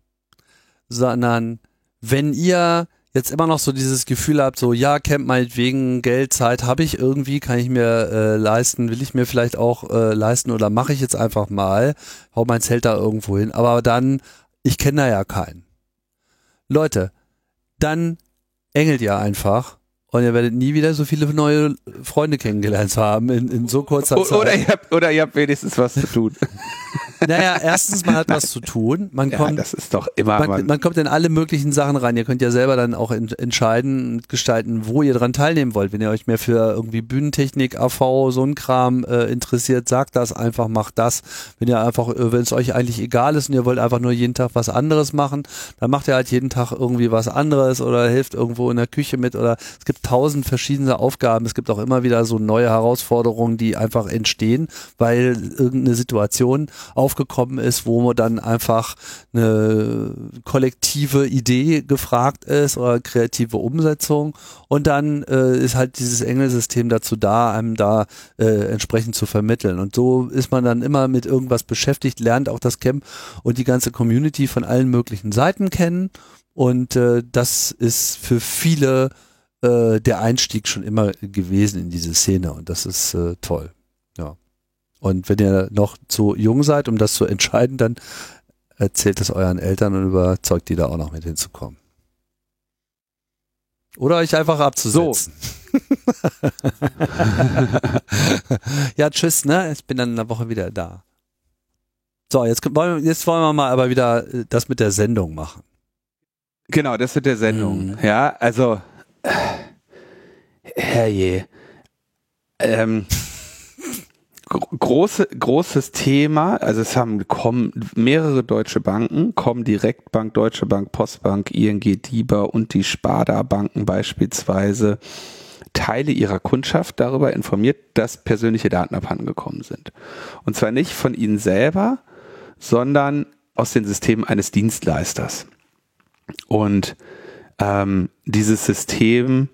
sondern wenn ihr jetzt immer noch so dieses Gefühl habt, so ja, Camp meinetwegen, Geld, Zeit habe ich irgendwie, kann ich mir äh, leisten, will ich mir vielleicht auch äh, leisten oder mache ich jetzt einfach mal, hau mein Zelt da irgendwo hin, aber dann, ich kenne da ja keinen. Leute, dann engelt ihr einfach und ihr werdet nie wieder so viele neue Freunde kennengelernt haben in, in so kurzer Zeit. Oder ihr, habt, oder ihr habt wenigstens was zu tun. Naja, erstens, man hat was zu tun. Man ja, kommt, das ist doch immer. man, Man, man kommt in alle möglichen Sachen rein. Ihr könnt ja selber dann auch en- entscheiden und gestalten, wo ihr dran teilnehmen wollt. Wenn ihr euch mehr für irgendwie Bühnentechnik, AV, so ein Kram äh, interessiert, sagt das einfach, macht das. Wenn ihr einfach, äh, wenn es euch eigentlich egal ist und ihr wollt einfach nur jeden Tag was anderes machen, dann macht ihr halt jeden Tag irgendwie was anderes oder hilft irgendwo in der Küche mit oder es gibt tausend verschiedene Aufgaben. Es gibt auch immer wieder so neue Herausforderungen, die einfach entstehen, weil irgendeine Situation aufgekommen ist, wo dann einfach eine kollektive Idee gefragt ist oder kreative Umsetzung. Und dann äh, ist halt dieses Engelsystem dazu da, einem da äh, entsprechend zu vermitteln. Und so ist man dann immer mit irgendwas beschäftigt, lernt auch das Camp und die ganze Community von allen möglichen Seiten kennen. Und äh, das ist für viele äh, der Einstieg schon immer gewesen in diese Szene und das ist äh, toll. Ja. Und wenn ihr noch zu jung seid, um das zu entscheiden, dann erzählt es euren Eltern und überzeugt die da auch noch mit hinzukommen. Oder euch einfach abzusetzen. ja, tschüss, ne? Ich bin dann in einer Woche wieder da. So, jetzt wollen, wir- jetzt wollen wir mal aber wieder äh, das mit der Sendung machen. genau, das wird der Sendung. Mhm. Ja, also. Herrje. Ähm, gro- große, großes Thema. Also es haben kommen mehrere deutsche Banken, kommen Direktbank, Deutsche Bank, Postbank, ING, DIBA und die Sparda Banken beispielsweise Teile ihrer Kundschaft darüber informiert, dass persönliche Daten abhandengekommen sind. Und zwar nicht von ihnen selber, sondern aus den Systemen eines Dienstleisters. Und ähm, dieses System,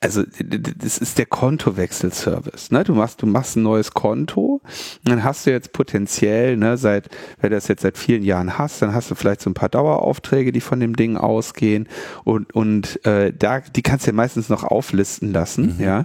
also das ist der Kontowechselservice. Ne? Du machst, du machst ein neues Konto, dann hast du jetzt potenziell, ne, seit, wenn du das jetzt seit vielen Jahren hast, dann hast du vielleicht so ein paar Daueraufträge, die von dem Ding ausgehen und und äh, da, die kannst du ja meistens noch auflisten lassen, ja.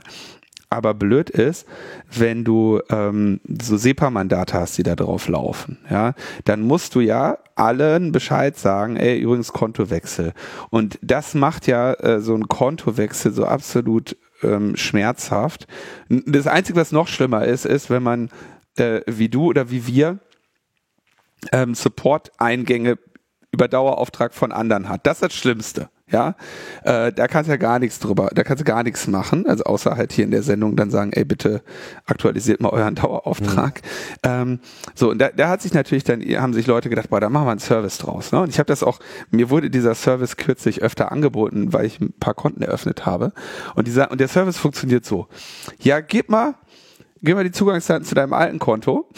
Aber blöd ist, wenn du ähm, so SEPA-Mandate hast, die da drauf laufen, ja, dann musst du ja allen Bescheid sagen, ey, übrigens Kontowechsel. Und das macht ja äh, so ein Kontowechsel so absolut ähm, schmerzhaft. Das Einzige, was noch schlimmer ist, ist, wenn man äh, wie du oder wie wir ähm, Support-Eingänge über Dauerauftrag von anderen hat. Das ist das Schlimmste. Ja, äh, da kannst du ja gar nichts drüber, da kannst du gar nichts machen, also außer halt hier in der Sendung dann sagen, ey, bitte aktualisiert mal euren Dauerauftrag. Ähm, so, und da, da hat sich natürlich dann, haben sich Leute gedacht, boah, da machen wir einen Service draus. Ne? Und ich habe das auch, mir wurde dieser Service kürzlich öfter angeboten, weil ich ein paar Konten eröffnet habe. Und dieser, und der Service funktioniert so. Ja, gib mal, gib mal die Zugangsdaten zu deinem alten Konto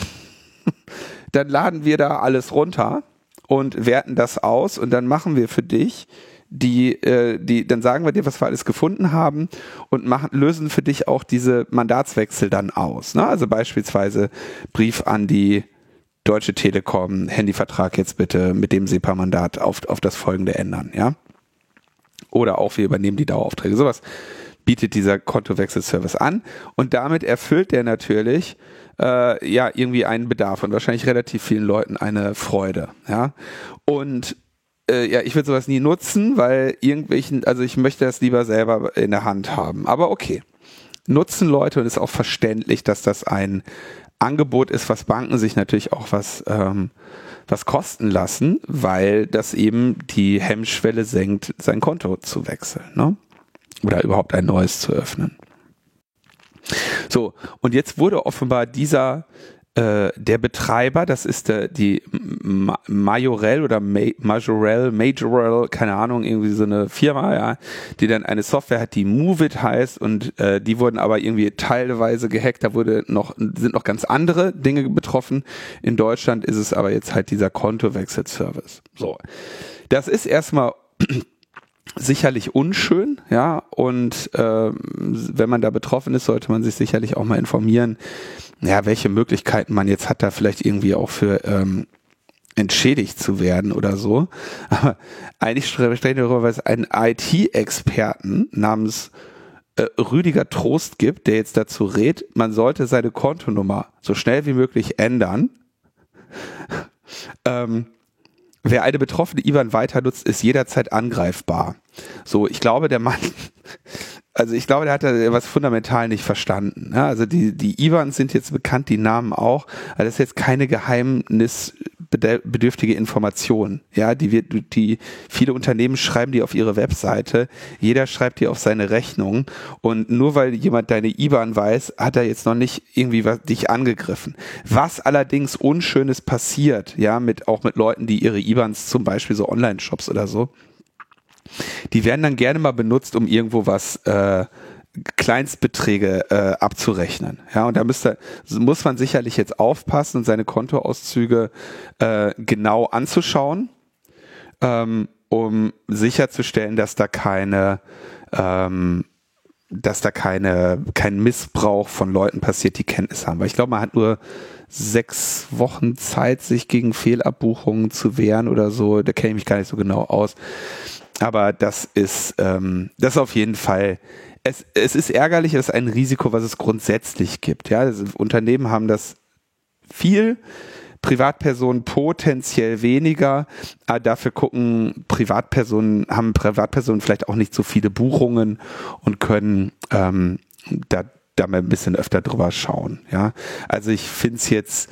dann laden wir da alles runter und werten das aus und dann machen wir für dich die, äh, die, dann sagen wir dir, was wir alles gefunden haben und machen, lösen für dich auch diese Mandatswechsel dann aus. Ne? Also beispielsweise Brief an die Deutsche Telekom, Handyvertrag jetzt bitte mit dem SEPA-Mandat auf, auf das folgende ändern, ja. Oder auch wir übernehmen die Daueraufträge. Sowas bietet dieser Kontowechselservice an und damit erfüllt der natürlich äh, ja irgendwie einen Bedarf und wahrscheinlich relativ vielen Leuten eine Freude, ja. Und äh, ja, ich würde sowas nie nutzen, weil irgendwelchen, also ich möchte das lieber selber in der Hand haben. Aber okay. Nutzen Leute und ist auch verständlich, dass das ein Angebot ist, was Banken sich natürlich auch was, ähm, was kosten lassen, weil das eben die Hemmschwelle senkt, sein Konto zu wechseln, ne? Oder überhaupt ein neues zu öffnen. So, und jetzt wurde offenbar dieser äh, der Betreiber, das ist der, die Ma Majorel oder Ma Majorel, Majorel, keine Ahnung, irgendwie so eine Firma, ja, die dann eine Software hat, die Moveit heißt und äh, die wurden aber irgendwie teilweise gehackt, da wurde noch, sind noch ganz andere Dinge betroffen. In Deutschland ist es aber jetzt halt dieser Kontowechselservice. So. Das ist erstmal sicherlich unschön, ja, und ähm, wenn man da betroffen ist, sollte man sich sicherlich auch mal informieren, ja, welche Möglichkeiten man jetzt hat, da vielleicht irgendwie auch für ähm, entschädigt zu werden oder so. Aber eigentlich sprechen wir darüber, weil es einen IT-Experten namens äh, Rüdiger Trost gibt, der jetzt dazu rät, man sollte seine Kontonummer so schnell wie möglich ändern. ähm, Wer eine betroffene IBAN weiter nutzt, ist jederzeit angreifbar. So, ich glaube, der Mann also ich glaube, der hat da was fundamental nicht verstanden. Ja, also die, die IBANs sind jetzt bekannt, die Namen auch, aber das ist jetzt keine geheimnisbedürftige Information. Ja, die wird, die viele Unternehmen schreiben die auf ihre Webseite, jeder schreibt die auf seine Rechnung und nur weil jemand deine IBAN weiß, hat er jetzt noch nicht irgendwie was, dich angegriffen. Was allerdings Unschönes passiert, ja, mit, auch mit Leuten, die ihre IBANs zum Beispiel so Online-Shops oder so, die werden dann gerne mal benutzt, um irgendwo was äh, Kleinstbeträge äh, abzurechnen. Ja, und da müsste, muss man sicherlich jetzt aufpassen und seine Kontoauszüge äh, genau anzuschauen, ähm, um sicherzustellen, dass da keine ähm, dass da keine, kein Missbrauch von Leuten passiert, die Kenntnis haben. Weil ich glaube, man hat nur sechs Wochen Zeit, sich gegen Fehlabbuchungen zu wehren oder so. Da kenne ich mich gar nicht so genau aus. Aber das ist, ähm, das ist auf jeden Fall, es, es ist ärgerlich, es ist ein Risiko, was es grundsätzlich gibt. Ja, also Unternehmen haben das viel, Privatpersonen potenziell weniger, aber dafür gucken Privatpersonen, haben Privatpersonen vielleicht auch nicht so viele Buchungen und können ähm, da, da mal ein bisschen öfter drüber schauen. Ja, also ich finde es jetzt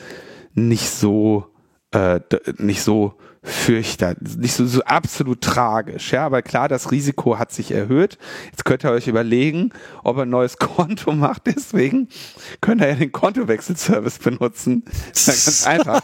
nicht so, äh, nicht so fürchter, nicht so, so absolut tragisch, ja, aber klar, das Risiko hat sich erhöht. Jetzt könnt ihr euch überlegen, ob ihr ein neues Konto macht, deswegen könnt ihr ja den Kontowechselservice benutzen. Das ist ja ganz einfach.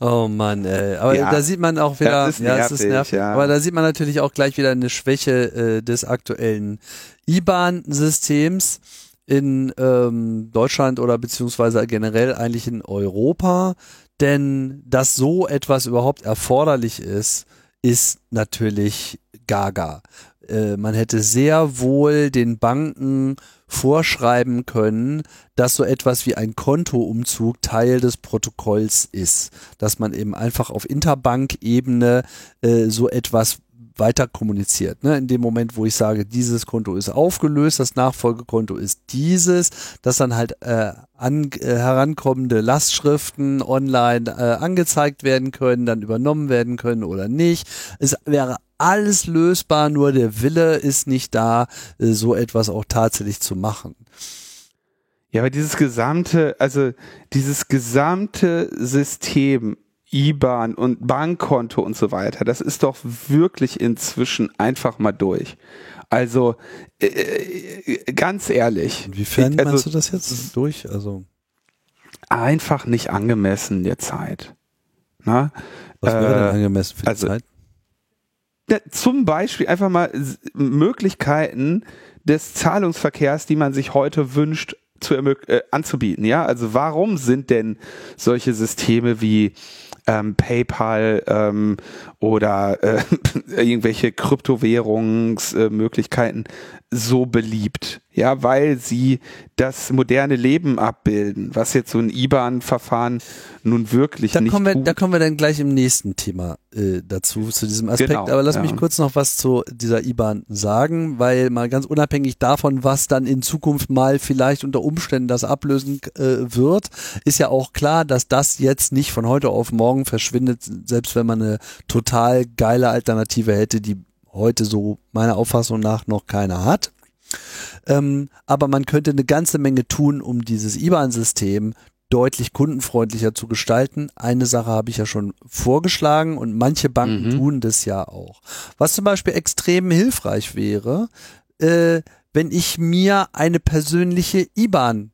oh Mann, ey. aber ja, da sieht man auch wieder, ist nervig, ja, es ist nervig, ja. aber da sieht man natürlich auch gleich wieder eine Schwäche äh, des aktuellen IBAN-Systems in ähm, Deutschland oder beziehungsweise generell eigentlich in Europa. Denn dass so etwas überhaupt erforderlich ist, ist natürlich gaga. Äh, man hätte sehr wohl den Banken vorschreiben können, dass so etwas wie ein Kontoumzug Teil des Protokolls ist, dass man eben einfach auf Interbank-Ebene äh, so etwas weiter kommuniziert. Ne? In dem Moment, wo ich sage, dieses Konto ist aufgelöst, das Nachfolgekonto ist dieses, dass dann halt äh, an, äh, herankommende Lastschriften online äh, angezeigt werden können, dann übernommen werden können oder nicht. Es wäre alles lösbar, nur der Wille ist nicht da, äh, so etwas auch tatsächlich zu machen. Ja, aber dieses gesamte, also dieses gesamte System IBAN und Bankkonto und so weiter. Das ist doch wirklich inzwischen einfach mal durch. Also äh, äh ganz ehrlich. Inwiefern ich, also, meinst du das jetzt durch? Also einfach nicht angemessen der Zeit. Na? Was wäre denn äh, angemessen für die also, Zeit? Ja, zum Beispiel einfach mal Möglichkeiten des Zahlungsverkehrs, die man sich heute wünscht, zu äh, anzubieten. Ja, also warum sind denn solche Systeme wie ähm, PayPal ähm, oder äh, irgendwelche Kryptowährungsmöglichkeiten so beliebt? Ja, weil sie das moderne Leben abbilden, was jetzt so ein IBAN-Verfahren nun wirklich da nicht kommen wir. Da kommen wir dann gleich im nächsten Thema äh, dazu, zu diesem Aspekt. Genau, Aber lass ja. mich kurz noch was zu dieser IBAN sagen, weil mal ganz unabhängig davon, was dann in Zukunft mal vielleicht unter Umständen das ablösen äh, wird, ist ja auch klar, dass das jetzt nicht von heute auf morgen verschwindet, selbst wenn man eine total geile Alternative hätte, die heute so meiner Auffassung nach noch keiner hat. Ähm, aber man könnte eine ganze Menge tun, um dieses IBAN-System deutlich kundenfreundlicher zu gestalten. Eine Sache habe ich ja schon vorgeschlagen und manche Banken mhm. tun das ja auch. Was zum Beispiel extrem hilfreich wäre, äh, wenn ich mir eine persönliche IBAN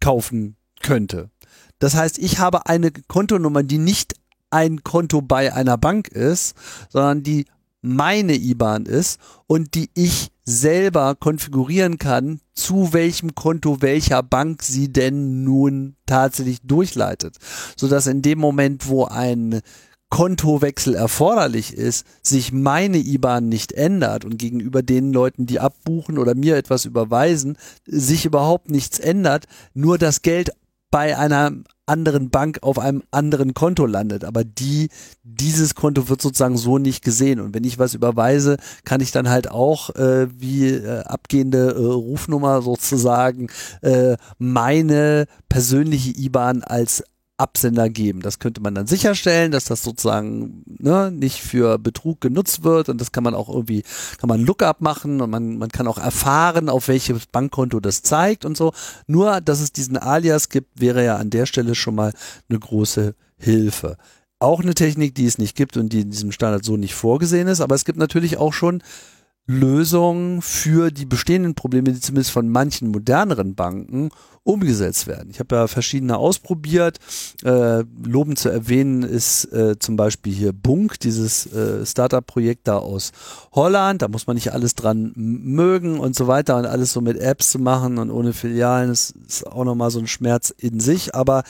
kaufen könnte. Das heißt, ich habe eine Kontonummer, die nicht ein Konto bei einer Bank ist, sondern die meine IBAN ist und die ich selber konfigurieren kann, zu welchem Konto welcher Bank sie denn nun tatsächlich durchleitet, so dass in dem Moment, wo ein Kontowechsel erforderlich ist, sich meine IBAN nicht ändert und gegenüber den Leuten, die abbuchen oder mir etwas überweisen, sich überhaupt nichts ändert, nur das Geld bei einer anderen Bank auf einem anderen Konto landet. Aber die, dieses Konto wird sozusagen so nicht gesehen. Und wenn ich was überweise, kann ich dann halt auch äh, wie äh, abgehende äh, Rufnummer sozusagen äh, meine persönliche IBAN als Absender geben. Das könnte man dann sicherstellen, dass das sozusagen ne, nicht für Betrug genutzt wird und das kann man auch irgendwie, kann man Lookup machen und man, man kann auch erfahren, auf welches Bankkonto das zeigt und so. Nur, dass es diesen Alias gibt, wäre ja an der Stelle schon mal eine große Hilfe. Auch eine Technik, die es nicht gibt und die in diesem Standard so nicht vorgesehen ist, aber es gibt natürlich auch schon Lösungen für die bestehenden Probleme, die zumindest von manchen moderneren Banken umgesetzt werden. Ich habe ja verschiedene ausprobiert. Äh, lobend zu erwähnen ist äh, zum Beispiel hier Bunk, dieses äh, Startup-Projekt da aus Holland. Da muss man nicht alles dran mögen und so weiter und alles so mit Apps zu machen und ohne Filialen ist, ist auch nochmal so ein Schmerz in sich. Aber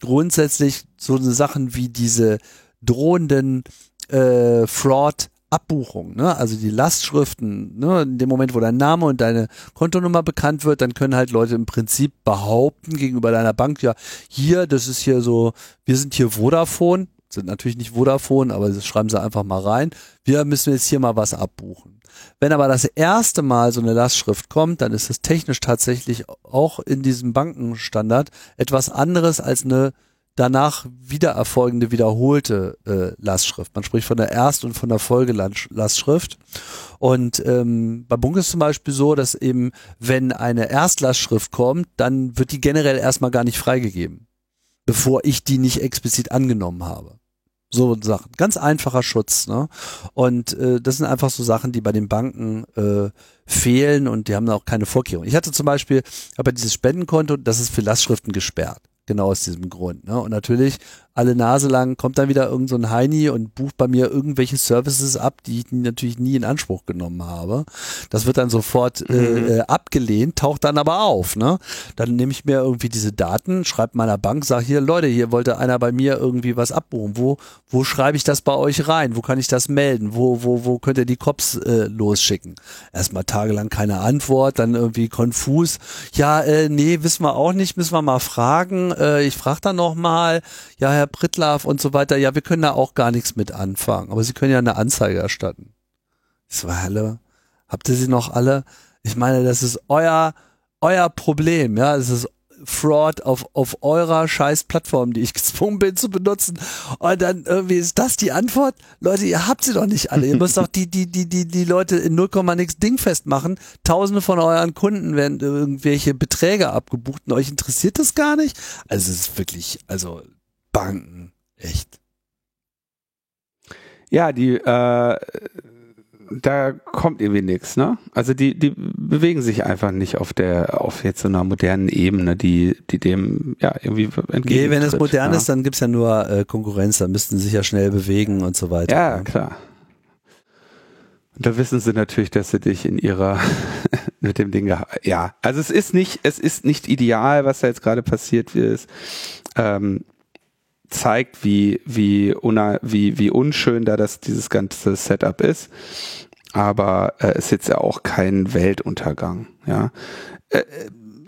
grundsätzlich so Sachen wie diese drohenden äh, Fraud Abbuchung, ne? also die Lastschriften, ne? in dem Moment, wo dein Name und deine Kontonummer bekannt wird, dann können halt Leute im Prinzip behaupten gegenüber deiner Bank, ja, hier, das ist hier so, wir sind hier Vodafone, sind natürlich nicht Vodafone, aber das schreiben sie einfach mal rein, wir müssen jetzt hier mal was abbuchen. Wenn aber das erste Mal so eine Lastschrift kommt, dann ist es technisch tatsächlich auch in diesem Bankenstandard etwas anderes als eine danach wieder erfolgende wiederholte äh, Lastschrift. Man spricht von der Erst- und von der Folgelastschrift. Und ähm, bei Bunk ist zum Beispiel so, dass eben, wenn eine Erstlastschrift kommt, dann wird die generell erstmal gar nicht freigegeben, bevor ich die nicht explizit angenommen habe. So Sachen. Ganz einfacher Schutz. Ne? Und äh, das sind einfach so Sachen, die bei den Banken äh, fehlen und die haben auch keine Vorkehrungen. Ich hatte zum Beispiel, aber dieses Spendenkonto, das ist für Lastschriften gesperrt. Genau aus diesem Grund. Ne? Und natürlich alle Nase lang kommt dann wieder irgend so ein Heini und bucht bei mir irgendwelche Services ab, die ich natürlich nie in Anspruch genommen habe. Das wird dann sofort äh, mhm. äh, abgelehnt, taucht dann aber auf. Ne? Dann nehme ich mir irgendwie diese Daten, schreibe meiner Bank, sage hier, Leute, hier wollte einer bei mir irgendwie was abbuchen. Wo, wo schreibe ich das bei euch rein? Wo kann ich das melden? Wo, wo, wo könnt ihr die Cops äh, losschicken? Erstmal tagelang keine Antwort, dann irgendwie konfus. Ja, äh, nee, wissen wir auch nicht, müssen wir mal fragen. Äh, ich frage dann nochmal. Ja, Herr Prittlaff und so weiter, ja, wir können da auch gar nichts mit anfangen, aber Sie können ja eine Anzeige erstatten. Das war alle. Habt ihr sie noch alle? Ich meine, das ist euer, euer Problem, ja, es ist Fraud auf, auf eurer scheiß Plattform, die ich gezwungen bin zu benutzen. Und dann irgendwie ist das die Antwort? Leute, ihr habt sie doch nicht alle. Ihr müsst doch die, die, die, die, die Leute in 0, nix Ding festmachen. Tausende von euren Kunden werden irgendwelche Beträge abgebucht und euch interessiert das gar nicht. Also es ist wirklich, also Banken. Echt. Ja, die, äh, da kommt irgendwie nichts, ne? Also die, die bewegen sich einfach nicht auf der, auf jetzt so einer modernen Ebene, die, die dem ja irgendwie entgegentritt. Nee, wenn es modern ja. ist, dann gibt's ja nur äh, Konkurrenz, da müssten sie sich ja schnell bewegen und so weiter. Ja, ne? klar. Und da wissen sie natürlich, dass sie dich in ihrer mit dem Ding ja, also es ist nicht, es ist nicht ideal, was da jetzt gerade passiert ist. Ähm, zeigt, wie, wie, una, wie, wie unschön da das, dieses ganze Setup ist. Aber äh, ist jetzt ja auch kein Weltuntergang, ja. Äh,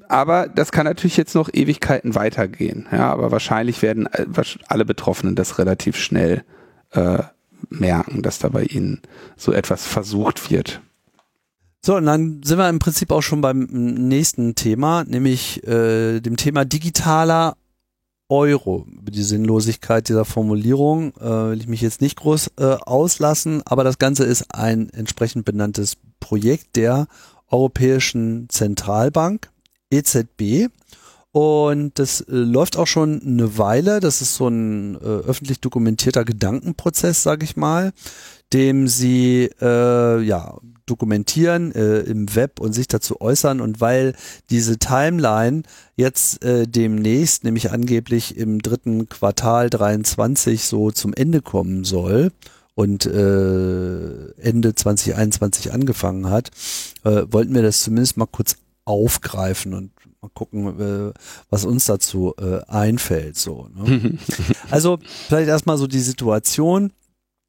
aber das kann natürlich jetzt noch Ewigkeiten weitergehen, ja. Aber wahrscheinlich werden äh, alle Betroffenen das relativ schnell äh, merken, dass da bei ihnen so etwas versucht wird. So, und dann sind wir im Prinzip auch schon beim nächsten Thema, nämlich äh, dem Thema digitaler Euro. Über die Sinnlosigkeit dieser Formulierung äh, will ich mich jetzt nicht groß äh, auslassen, aber das Ganze ist ein entsprechend benanntes Projekt der Europäischen Zentralbank, EZB. Und das äh, läuft auch schon eine Weile. Das ist so ein äh, öffentlich dokumentierter Gedankenprozess, sage ich mal, dem sie äh, ja dokumentieren äh, im Web und sich dazu äußern. Und weil diese Timeline jetzt äh, demnächst, nämlich angeblich im dritten Quartal 23 so zum Ende kommen soll, und äh, Ende 2021 angefangen hat, äh, wollten wir das zumindest mal kurz aufgreifen und mal gucken, äh, was uns dazu äh, einfällt. So, ne? also vielleicht erstmal so die Situation.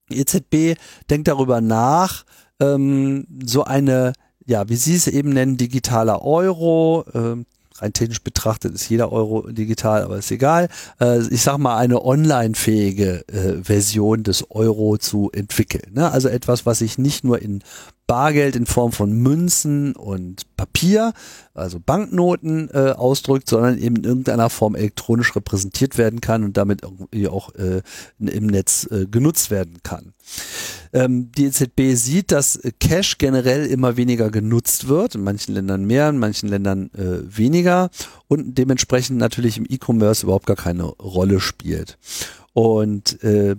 EZB denkt darüber nach, ähm, so eine, ja, wie Sie es eben nennen, digitaler Euro, ähm, rein technisch betrachtet ist jeder Euro digital, aber ist egal. Äh, ich sag mal, eine online-fähige äh, Version des Euro zu entwickeln. Ne? Also etwas, was sich nicht nur in Bargeld in Form von Münzen und Papier, also Banknoten äh, ausdrückt, sondern eben in irgendeiner Form elektronisch repräsentiert werden kann und damit irgendwie auch äh, im Netz äh, genutzt werden kann. Ähm, die EZB sieht, dass Cash generell immer weniger genutzt wird, in manchen Ländern mehr, in manchen Ländern äh, weniger und dementsprechend natürlich im E-Commerce überhaupt gar keine Rolle spielt. Und äh,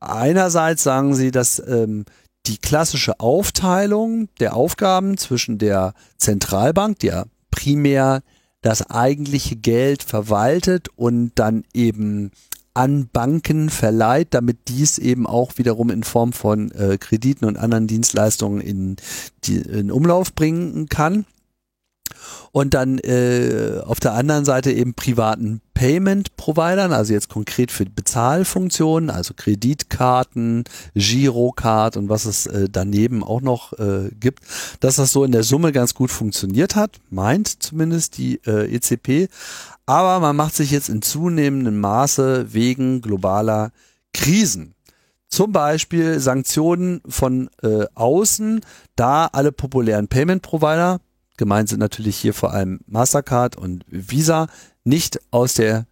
einerseits sagen sie, dass ähm, die klassische Aufteilung der Aufgaben zwischen der Zentralbank, die ja primär das eigentliche Geld verwaltet und dann eben an Banken verleiht, damit dies eben auch wiederum in Form von äh, Krediten und anderen Dienstleistungen in, die, in Umlauf bringen kann. Und dann äh, auf der anderen Seite eben privaten Payment-Providern, also jetzt konkret für Bezahlfunktionen, also Kreditkarten, Girocard und was es äh, daneben auch noch äh, gibt, dass das so in der Summe ganz gut funktioniert hat, meint zumindest die äh, EZB. Aber man macht sich jetzt in zunehmendem Maße wegen globaler Krisen zum Beispiel Sanktionen von äh, außen, da alle populären Payment-Provider, gemeint sind natürlich hier vor allem Mastercard und Visa, nicht aus der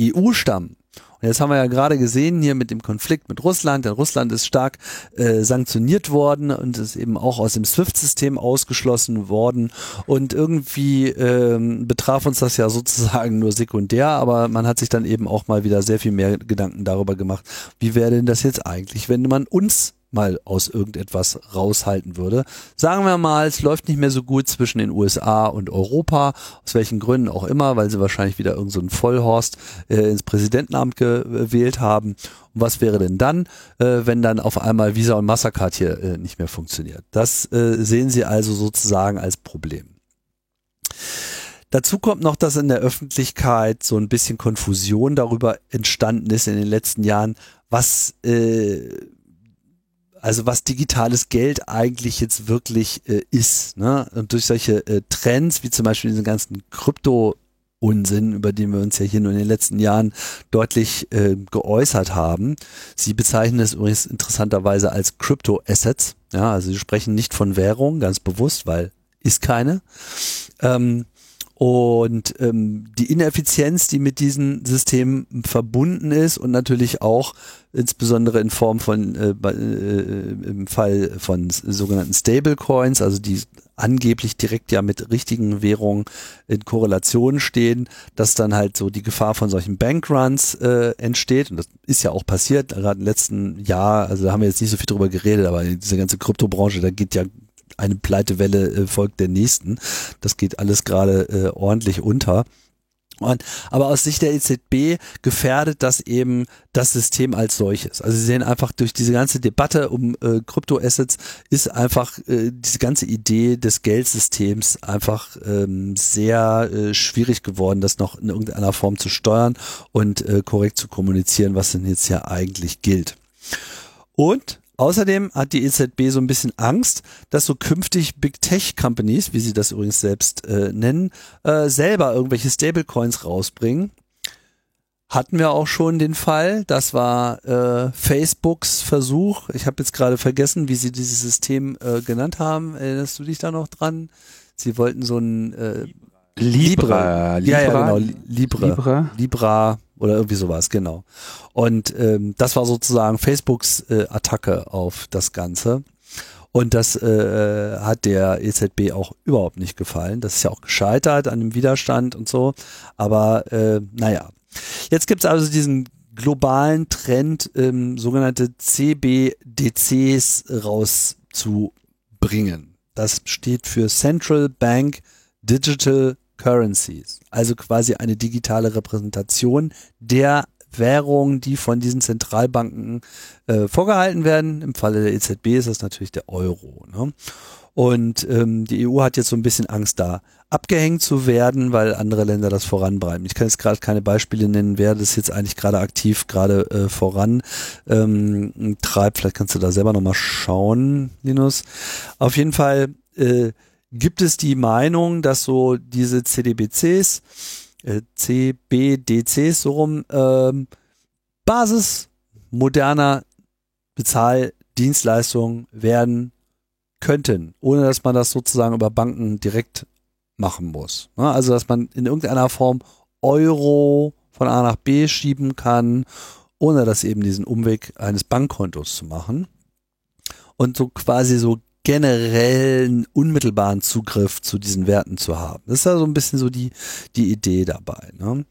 EU stammen. Und jetzt haben wir ja gerade gesehen hier mit dem Konflikt mit Russland, denn Russland ist stark äh, sanktioniert worden und ist eben auch aus dem SWIFT-System ausgeschlossen worden. Und irgendwie ähm, betraf uns das ja sozusagen nur sekundär, aber man hat sich dann eben auch mal wieder sehr viel mehr Gedanken darüber gemacht, wie wäre denn das jetzt eigentlich, wenn man uns mal aus irgendetwas raushalten würde. Sagen wir mal, es läuft nicht mehr so gut zwischen den USA und Europa, aus welchen Gründen auch immer, weil sie wahrscheinlich wieder irgendeinen so Vollhorst äh, ins Präsidentenamt gewählt haben. Und was wäre denn dann, äh, wenn dann auf einmal Visa und Mastercard hier äh, nicht mehr funktioniert? Das äh, sehen Sie also sozusagen als Problem. Dazu kommt noch, dass in der Öffentlichkeit so ein bisschen Konfusion darüber entstanden ist in den letzten Jahren, was äh, also was digitales Geld eigentlich jetzt wirklich äh, ist. Ne? Und durch solche äh, Trends, wie zum Beispiel diesen ganzen Krypto- Unsinn, über den wir uns ja hier nur in den letzten Jahren deutlich äh, geäußert haben. Sie bezeichnen es übrigens interessanterweise als Crypto Assets. Ja, also sie sprechen nicht von Währung, ganz bewusst, weil ist keine. Ähm, und ähm, die Ineffizienz, die mit diesen Systemen verbunden ist und natürlich auch insbesondere in Form von äh, äh, im Fall von sogenannten Stablecoins, also die angeblich direkt ja mit richtigen Währungen in Korrelation stehen, dass dann halt so die Gefahr von solchen Bankruns äh, entsteht. Und das ist ja auch passiert, gerade im letzten Jahr, also da haben wir jetzt nicht so viel drüber geredet, aber diese ganze Kryptobranche, da geht ja eine Pleitewelle äh, folgt der nächsten. Das geht alles gerade äh, ordentlich unter. Und, aber aus Sicht der EZB gefährdet das eben das System als solches. Also Sie sehen einfach durch diese ganze Debatte um äh, Kryptoassets ist einfach äh, diese ganze Idee des Geldsystems einfach ähm, sehr äh, schwierig geworden, das noch in irgendeiner Form zu steuern und äh, korrekt zu kommunizieren, was denn jetzt ja eigentlich gilt. Und Außerdem hat die EZB so ein bisschen Angst, dass so künftig Big Tech Companies, wie sie das übrigens selbst äh, nennen, äh, selber irgendwelche Stablecoins rausbringen. Hatten wir auch schon den Fall. Das war äh, Facebooks Versuch. Ich habe jetzt gerade vergessen, wie sie dieses System äh, genannt haben. Erinnerst du dich da noch dran? Sie wollten so ein äh, Libra, Libra. Ja, ja, genau. Libra. Libra. Libra oder irgendwie sowas, genau. Und ähm, das war sozusagen Facebooks äh, Attacke auf das Ganze. Und das äh, hat der EZB auch überhaupt nicht gefallen. Das ist ja auch gescheitert an dem Widerstand und so. Aber äh, naja. Jetzt gibt's also diesen globalen Trend, ähm, sogenannte CBDCs rauszubringen. Das steht für Central Bank Digital Currencies, also quasi eine digitale Repräsentation der Währungen, die von diesen Zentralbanken äh, vorgehalten werden. Im Falle der EZB ist das natürlich der Euro. Ne? Und ähm, die EU hat jetzt so ein bisschen Angst, da abgehängt zu werden, weil andere Länder das voranbreiben. Ich kann jetzt gerade keine Beispiele nennen, wer das jetzt eigentlich gerade aktiv gerade äh, voran ähm, treibt. Vielleicht kannst du da selber nochmal schauen, Linus. Auf jeden Fall äh, gibt es die Meinung, dass so diese CDBCs, äh, CBDCs so rum, ähm, Basis moderner Bezahldienstleistungen werden könnten, ohne dass man das sozusagen über Banken direkt machen muss. Ne? Also dass man in irgendeiner Form Euro von A nach B schieben kann, ohne das eben diesen Umweg eines Bankkontos zu machen. Und so quasi so generellen unmittelbaren Zugriff zu diesen Werten zu haben. Das ist ja so ein bisschen so die, die Idee dabei. Ne?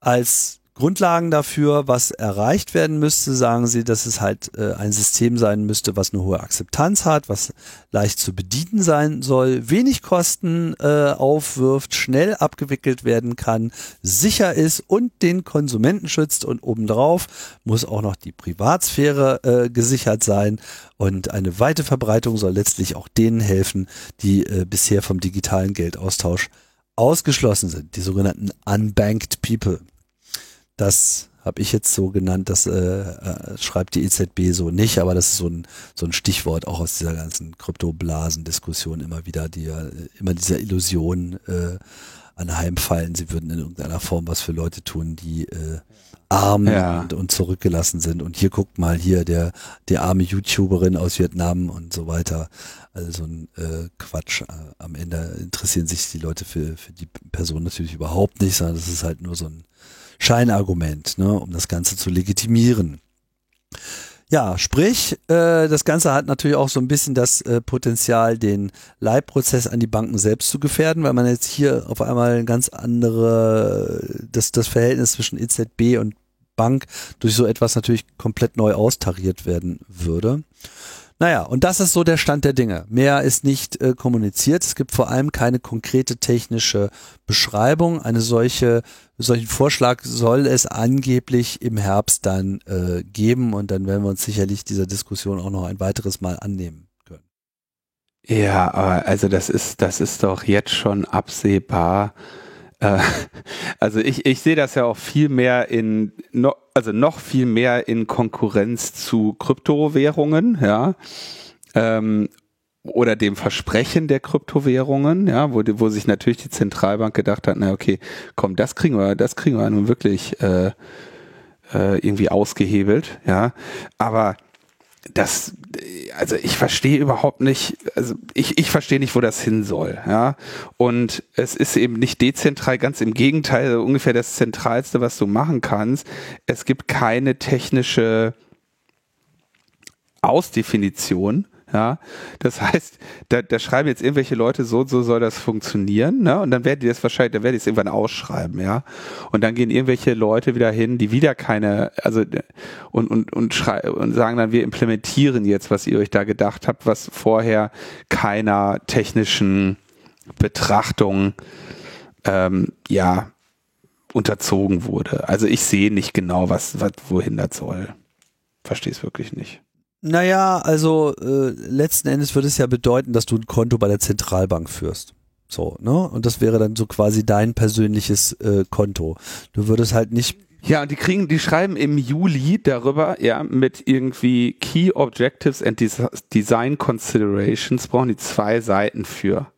Als Grundlagen dafür, was erreicht werden müsste, sagen sie, dass es halt äh, ein System sein müsste, was eine hohe Akzeptanz hat, was leicht zu bedienen sein soll, wenig Kosten äh, aufwirft, schnell abgewickelt werden kann, sicher ist und den Konsumenten schützt und obendrauf muss auch noch die Privatsphäre äh, gesichert sein und eine weite Verbreitung soll letztlich auch denen helfen, die äh, bisher vom digitalen Geldaustausch ausgeschlossen sind, die sogenannten unbanked people. Das habe ich jetzt so genannt, das äh, äh, schreibt die EZB so nicht, aber das ist so ein, so ein Stichwort auch aus dieser ganzen Kryptoblasen-Diskussion immer wieder, die ja immer dieser Illusion äh, anheimfallen, sie würden in irgendeiner Form was für Leute tun, die äh, arm ja. und, und zurückgelassen sind. Und hier guckt mal hier der, die arme YouTuberin aus Vietnam und so weiter. Also so ein äh, Quatsch. Äh, am Ende interessieren sich die Leute für, für die Person natürlich überhaupt nicht, sondern das ist halt nur so ein Scheinargument, ne, um das Ganze zu legitimieren. Ja, sprich, äh, das Ganze hat natürlich auch so ein bisschen das äh, Potenzial, den Leihprozess an die Banken selbst zu gefährden, weil man jetzt hier auf einmal ein ganz andere, das, das Verhältnis zwischen EZB und Bank durch so etwas natürlich komplett neu austariert werden würde. Naja, und das ist so der Stand der Dinge. Mehr ist nicht äh, kommuniziert. Es gibt vor allem keine konkrete technische Beschreibung. Eine solche, solchen Vorschlag soll es angeblich im Herbst dann äh, geben und dann werden wir uns sicherlich dieser Diskussion auch noch ein weiteres Mal annehmen können. Ja, also das ist, das ist doch jetzt schon absehbar, äh, also ich, ich sehe das ja auch viel mehr in, also noch viel mehr in Konkurrenz zu Kryptowährungen, ja. Ähm, oder dem Versprechen der Kryptowährungen, ja, wo, wo sich natürlich die Zentralbank gedacht hat, na okay, komm, das kriegen wir, das kriegen wir nun wirklich äh, äh, irgendwie ausgehebelt, ja. Aber das, also ich verstehe überhaupt nicht, also ich, ich verstehe nicht, wo das hin soll, ja. Und es ist eben nicht dezentral, ganz im Gegenteil, ungefähr das Zentralste, was du machen kannst. Es gibt keine technische Ausdefinition ja, das heißt, da, da schreiben jetzt irgendwelche Leute, so so soll das funktionieren, ne? Und dann werden die das wahrscheinlich, dann werden die es irgendwann ausschreiben, ja. Und dann gehen irgendwelche Leute wieder hin, die wieder keine, also und und und schrei und sagen dann, wir implementieren jetzt, was ihr euch da gedacht habt, was vorher keiner technischen Betrachtung ähm, ja unterzogen wurde. Also ich sehe nicht genau, was, was wohin das soll. Verstehe es wirklich nicht. Naja, also äh, letzten Endes würde es ja bedeuten, dass du ein Konto bei der Zentralbank führst. So, ne? Und das wäre dann so quasi dein persönliches äh, Konto. Du würdest halt nicht. Ja, und die kriegen, die schreiben im Juli darüber, ja, mit irgendwie Key Objectives and Des Design Considerations brauchen die zwei Seiten für.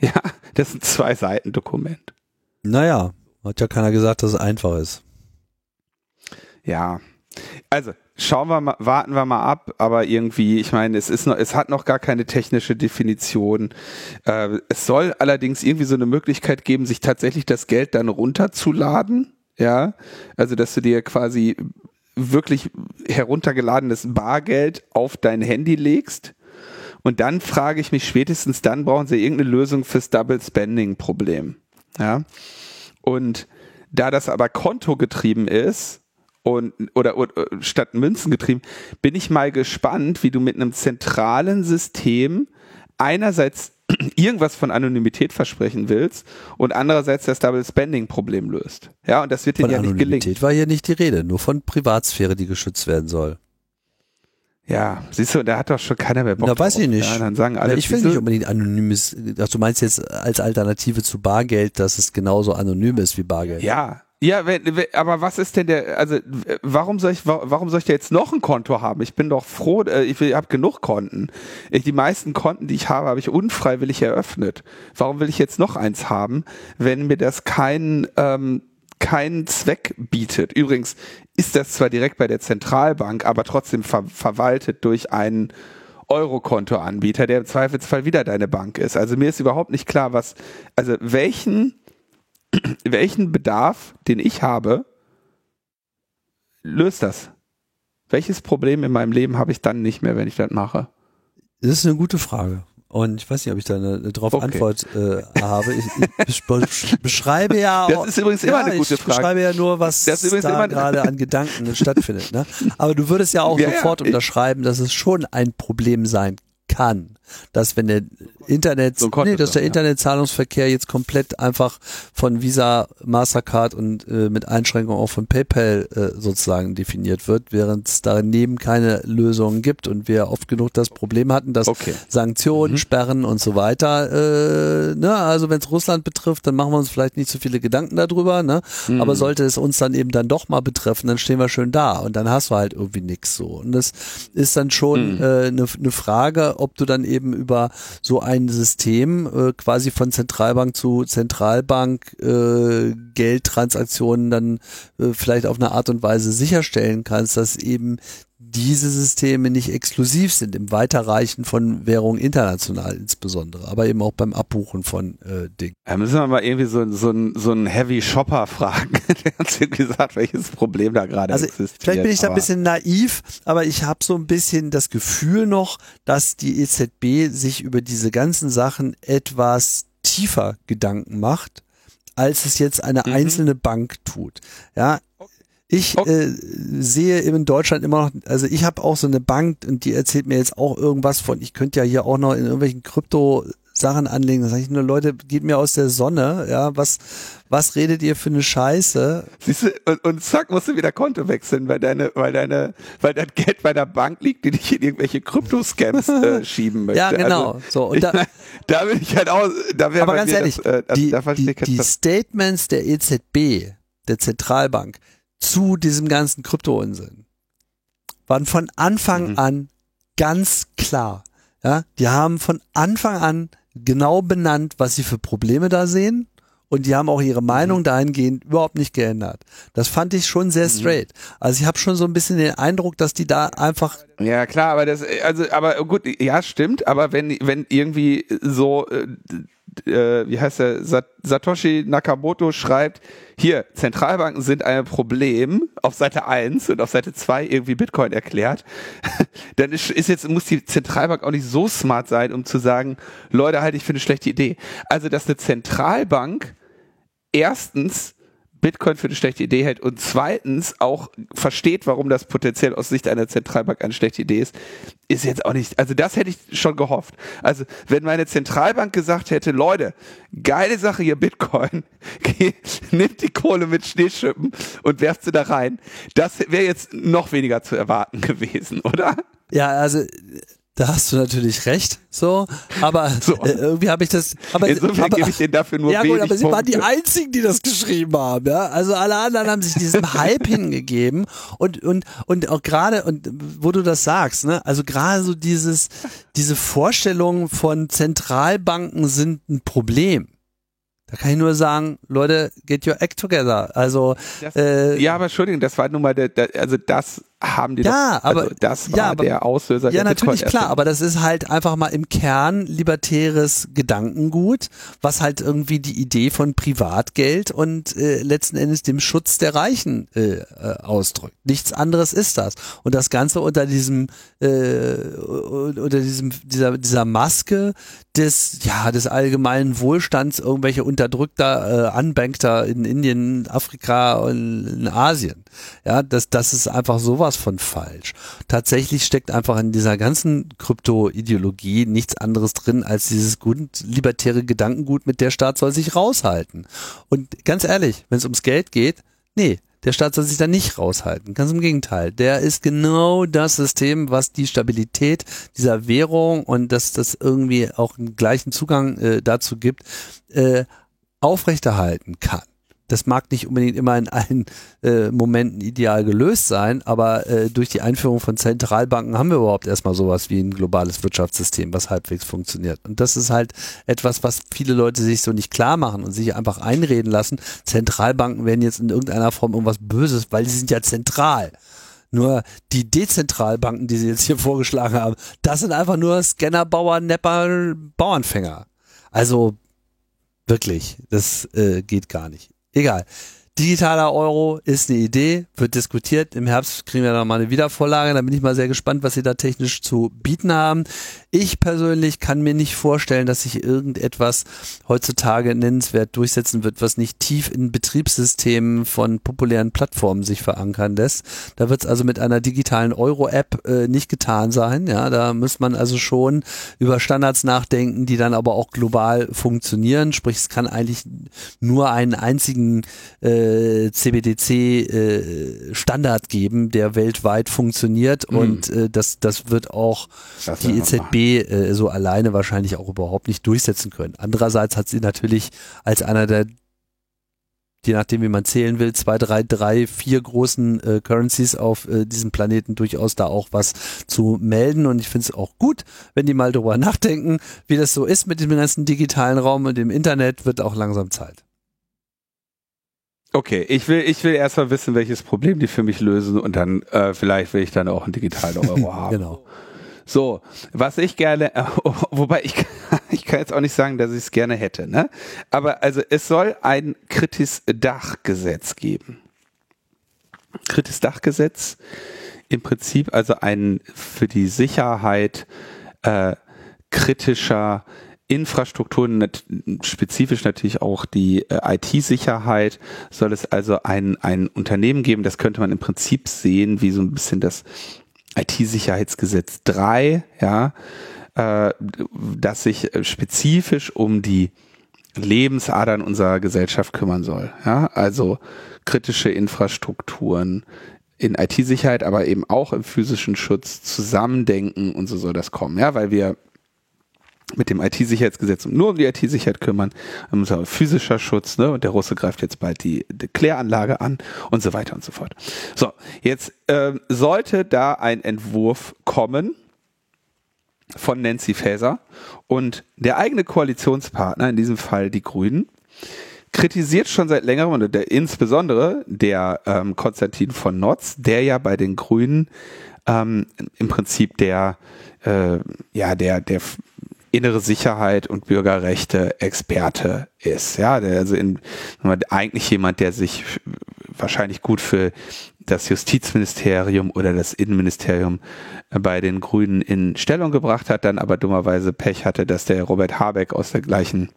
Ja, das ist ein zwei Seiten Dokument. Naja, hat ja keiner gesagt, dass es einfach ist. Ja, also schauen wir mal, warten wir mal ab, aber irgendwie, ich meine, es ist noch, es hat noch gar keine technische Definition. Äh, es soll allerdings irgendwie so eine Möglichkeit geben, sich tatsächlich das Geld dann runterzuladen. Ja, also dass du dir quasi wirklich heruntergeladenes Bargeld auf dein Handy legst. Und dann frage ich mich, spätestens dann brauchen sie irgendeine Lösung fürs Double Spending Problem. Ja. Und da das aber kontogetrieben ist, und oder, oder statt Münzen getrieben, bin ich mal gespannt, wie du mit einem zentralen System einerseits irgendwas von Anonymität versprechen willst und andererseits das Double Spending Problem löst. Ja, und das wird dir ja nicht gelingen. Anonymität war hier nicht die Rede, nur von Privatsphäre, die geschützt werden soll. Ja, siehst du, da hat doch schon keiner mehr Bock Da weiß ich nicht. Ja, dann sagen alle, ich will nicht unbedingt anonymes, also du meinst jetzt als Alternative zu Bargeld, dass es genauso anonym ist wie Bargeld. Ja, ja, wenn, aber was ist denn der, also warum soll ich, warum soll ich da jetzt noch ein Konto haben? Ich bin doch froh, äh, ich habe genug Konten. Ich, die meisten Konten, die ich habe, habe ich unfreiwillig eröffnet. Warum will ich jetzt noch eins haben, wenn mir das keinen ähm, keinen Zweck bietet? Übrigens ist das zwar direkt bei der Zentralbank, aber trotzdem ver verwaltet durch einen Eurokontoanbieter, der im Zweifelsfall wieder deine Bank ist. Also mir ist überhaupt nicht klar, was, also welchen, welchen Bedarf, den ich habe, löst das? Welches Problem in meinem Leben habe ich dann nicht mehr, wenn ich das mache? Das ist eine gute Frage. Und ich weiß nicht, ob ich da eine, eine drauf okay. Antwort äh, habe. Ich, ich beschreibe ja auch. Das ist übrigens immer ja, eine gute Frage. Ich beschreibe ja nur, was da gerade an Gedanken stattfindet. Ne? Aber du würdest ja auch ja, sofort ja, unterschreiben, dass es schon ein Problem sein kann dass wenn der Internet, so nee, dass der. Internetzahlungsverkehr jetzt komplett einfach von Visa, Mastercard und äh, mit Einschränkungen auch von PayPal äh, sozusagen definiert wird, während es daneben keine Lösungen gibt und wir oft genug das Problem hatten, dass okay. Sanktionen, mhm. Sperren und so weiter, äh, ne, also wenn es Russland betrifft, dann machen wir uns vielleicht nicht so viele Gedanken darüber, ne, mhm. aber sollte es uns dann eben dann doch mal betreffen, dann stehen wir schön da und dann hast du halt irgendwie nichts so und das ist dann schon mhm. äh, eine ne Frage, ob du dann eben eben über so ein System äh, quasi von Zentralbank zu Zentralbank äh, Geldtransaktionen dann äh, vielleicht auf eine Art und Weise sicherstellen kannst, dass eben diese Systeme nicht exklusiv sind im Weiterreichen von Währung international insbesondere, aber eben auch beim Abbuchen von äh, Dingen. Da müssen wir mal irgendwie so, so, so einen Heavy Shopper fragen, der uns irgendwie sagt, welches Problem da gerade also existiert. Vielleicht bin ich da ein bisschen naiv, aber ich habe so ein bisschen das Gefühl noch, dass die EZB sich über diese ganzen Sachen etwas tiefer Gedanken macht, als es jetzt eine mhm. einzelne Bank tut. Ja, ich äh, sehe in Deutschland immer noch, also ich habe auch so eine Bank und die erzählt mir jetzt auch irgendwas von, ich könnte ja hier auch noch in irgendwelchen Krypto Sachen anlegen. Da sage ich nur, Leute, geht mir aus der Sonne, ja, was, was redet ihr für eine Scheiße? Siehst du, und, und zack, musst du wieder Konto wechseln, weil deine, weil deine, weil dein Geld bei der Bank liegt, die dich in irgendwelche Kryptoscams äh, schieben möchte. Ja, genau. Also, so, und da, da will ich halt auch, da wäre Aber ganz ehrlich, das, äh, die, die, die Statements der EZB, der Zentralbank, zu diesem ganzen Krypto-Unsinn waren von Anfang mhm. an ganz klar. Ja, die haben von Anfang an genau benannt, was sie für Probleme da sehen. Und die haben auch ihre Meinung mhm. dahingehend überhaupt nicht geändert. Das fand ich schon sehr mhm. straight. Also ich habe schon so ein bisschen den Eindruck, dass die da einfach. Ja klar, aber das, also, aber gut, ja stimmt. Aber wenn wenn irgendwie so äh, wie heißt der, Satoshi Nakamoto schreibt, hier, Zentralbanken sind ein Problem, auf Seite 1 und auf Seite 2 irgendwie Bitcoin erklärt, dann ist, ist jetzt, muss die Zentralbank auch nicht so smart sein, um zu sagen, Leute, halte ich für eine schlechte Idee. Also, dass eine Zentralbank erstens Bitcoin für eine schlechte Idee hält und zweitens auch versteht, warum das potenziell aus Sicht einer Zentralbank eine schlechte Idee ist, ist jetzt auch nicht, also das hätte ich schon gehofft. Also wenn meine Zentralbank gesagt hätte, Leute, geile Sache hier Bitcoin, nimmt die Kohle mit Schneeschippen und werft sie da rein, das wäre jetzt noch weniger zu erwarten gewesen, oder? Ja, also da hast du natürlich recht, so, aber so. Äh, irgendwie habe ich das. Aber, Insofern aber, gebe ich denen dafür nur Ja gut, aber sie Punkte. waren die einzigen, die das geschrieben haben, ja. Also alle anderen haben sich diesem Hype hingegeben und und und auch gerade und wo du das sagst, ne, also gerade so dieses diese Vorstellung von Zentralbanken sind ein Problem. Da kann ich nur sagen, Leute, get your act together. Also das, äh, ja, aber Entschuldigung, das war nun mal der, der also das haben die ja, doch, aber also das war ja, aber, der Auslöser. Ja, natürlich klar, aber das ist halt einfach mal im Kern libertäres Gedankengut, was halt irgendwie die Idee von Privatgeld und äh, letzten Endes dem Schutz der Reichen äh, äh, ausdrückt. Nichts anderes ist das. Und das Ganze unter diesem äh, unter diesem dieser dieser Maske des ja des allgemeinen Wohlstands irgendwelche unterdrückter äh, Unbankter in Indien, Afrika und in Asien. Ja, das das ist einfach sowas sowas von falsch. Tatsächlich steckt einfach in dieser ganzen Krypto-Ideologie nichts anderes drin als dieses gut, libertäre Gedankengut, mit der Staat soll sich raushalten. Und ganz ehrlich, wenn es ums Geld geht, nee, der Staat soll sich da nicht raushalten. Ganz im Gegenteil. Der ist genau das System, was die Stabilität dieser Währung und dass das irgendwie auch einen gleichen Zugang äh, dazu gibt, äh, aufrechterhalten kann das mag nicht unbedingt immer in allen äh, Momenten ideal gelöst sein, aber äh, durch die Einführung von Zentralbanken haben wir überhaupt erstmal sowas wie ein globales Wirtschaftssystem, was halbwegs funktioniert. Und das ist halt etwas, was viele Leute sich so nicht klar machen und sich einfach einreden lassen. Zentralbanken werden jetzt in irgendeiner Form irgendwas Böses, weil die sind ja zentral. Nur die Dezentralbanken, die sie jetzt hier vorgeschlagen haben, das sind einfach nur Scanner, Bauer, Nepper, Bauernfänger. Also wirklich, das äh, geht gar nicht. Egal. Digitaler Euro ist eine Idee, wird diskutiert. Im Herbst kriegen wir dann mal eine Wiedervorlage. Da bin ich mal sehr gespannt, was sie da technisch zu bieten haben. Ich persönlich kann mir nicht vorstellen, dass sich irgendetwas heutzutage nennenswert durchsetzen wird, was nicht tief in Betriebssystemen von populären Plattformen sich verankern lässt. Da wird es also mit einer digitalen Euro-App äh, nicht getan sein. Ja, da muss man also schon über Standards nachdenken, die dann aber auch global funktionieren. Sprich, es kann eigentlich nur einen einzigen äh, CBDC-Standard äh, geben, der weltweit funktioniert mhm. und äh, das, das wird auch das die EZB äh, so alleine wahrscheinlich auch überhaupt nicht durchsetzen können. Andererseits hat sie natürlich als einer der je nachdem, wie man zählen will, zwei, drei, drei, vier großen äh, Currencies auf äh, diesem Planeten durchaus da auch was zu melden. Und ich finde es auch gut, wenn die mal drüber nachdenken, wie das so ist mit dem ganzen digitalen Raum und dem Internet, wird auch langsam Zeit. Okay, ich will, ich will erstmal wissen, welches Problem die für mich lösen und dann äh, vielleicht will ich dann auch einen digitalen Euro haben. genau. So, was ich gerne, wobei ich, ich kann jetzt auch nicht sagen, dass ich es gerne hätte, ne? Aber also es soll ein kritis Dachgesetz geben. Kritis Dachgesetz im Prinzip also ein für die Sicherheit äh, kritischer Infrastrukturen, spezifisch natürlich auch die äh, IT-Sicherheit, soll es also ein, ein Unternehmen geben, das könnte man im Prinzip sehen, wie so ein bisschen das IT-Sicherheitsgesetz 3, ja, äh, das sich äh, spezifisch um die Lebensadern unserer Gesellschaft kümmern soll. Ja, also kritische Infrastrukturen in IT-Sicherheit, aber eben auch im physischen Schutz zusammendenken und so soll das kommen. Ja, weil wir mit dem IT-Sicherheitsgesetz nur um die IT-Sicherheit kümmern, unser physischer Schutz, ne, und der Russe greift jetzt bald die, die Kläranlage an und so weiter und so fort. So, jetzt ähm, sollte da ein Entwurf kommen von Nancy Faeser und der eigene Koalitionspartner, in diesem Fall die Grünen, kritisiert schon seit längerem, und der, insbesondere der ähm, Konstantin von Notz, der ja bei den Grünen ähm, im Prinzip der äh, ja der der innere Sicherheit und Bürgerrechte Experte ist. Ja, der also in, eigentlich jemand, der sich wahrscheinlich gut für das Justizministerium oder das Innenministerium bei den Grünen in Stellung gebracht hat, dann aber dummerweise Pech hatte, dass der Robert Habeck aus der gleichen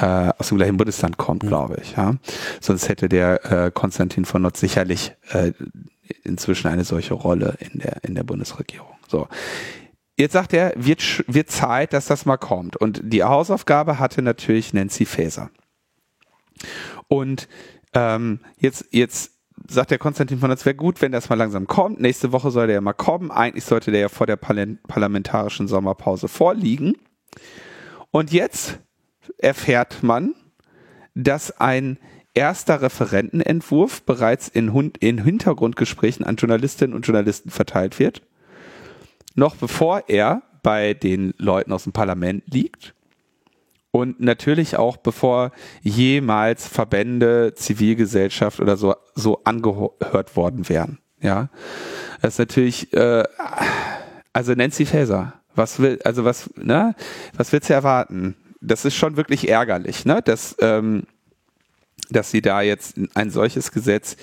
äh, aus dem gleichen Bundesland kommt, glaube ich. Ja. Sonst hätte der äh, Konstantin von Notz sicherlich äh, inzwischen eine solche Rolle in der in der Bundesregierung. So, Jetzt sagt er, wird, wird Zeit, dass das mal kommt. Und die Hausaufgabe hatte natürlich Nancy Faeser. Und ähm, jetzt, jetzt sagt der Konstantin von, es wäre gut, wenn das mal langsam kommt. Nächste Woche soll der ja mal kommen. Eigentlich sollte der ja vor der parlamentarischen Sommerpause vorliegen. Und jetzt erfährt man, dass ein erster Referentenentwurf bereits in, in Hintergrundgesprächen an Journalistinnen und Journalisten verteilt wird noch bevor er bei den Leuten aus dem Parlament liegt und natürlich auch bevor jemals Verbände, Zivilgesellschaft oder so so angehört worden wären. Ja, das ist natürlich äh, also Nancy Faeser. Was will also was ne? Was willst du erwarten? Das ist schon wirklich ärgerlich, ne? Dass ähm, dass sie da jetzt ein solches Gesetz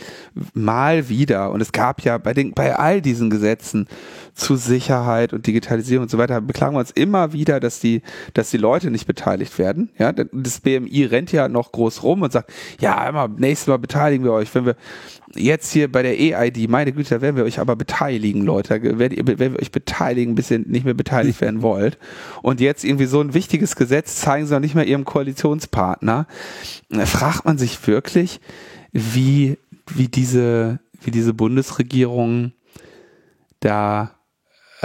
mal wieder, und es gab ja bei den, bei all diesen Gesetzen zu Sicherheit und Digitalisierung und so weiter, beklagen wir uns immer wieder, dass die, dass die Leute nicht beteiligt werden. Ja, das BMI rennt ja noch groß rum und sagt, ja, immer, nächstes Mal beteiligen wir euch, wenn wir, jetzt hier bei der EID, meine Güte, da werden wir euch aber beteiligen, Leute. Da werden, werden wir euch beteiligen, bis ihr nicht mehr beteiligt werden wollt. Und jetzt irgendwie so ein wichtiges Gesetz zeigen sie noch nicht mal ihrem Koalitionspartner. Da fragt man sich wirklich, wie, wie diese, wie diese Bundesregierung da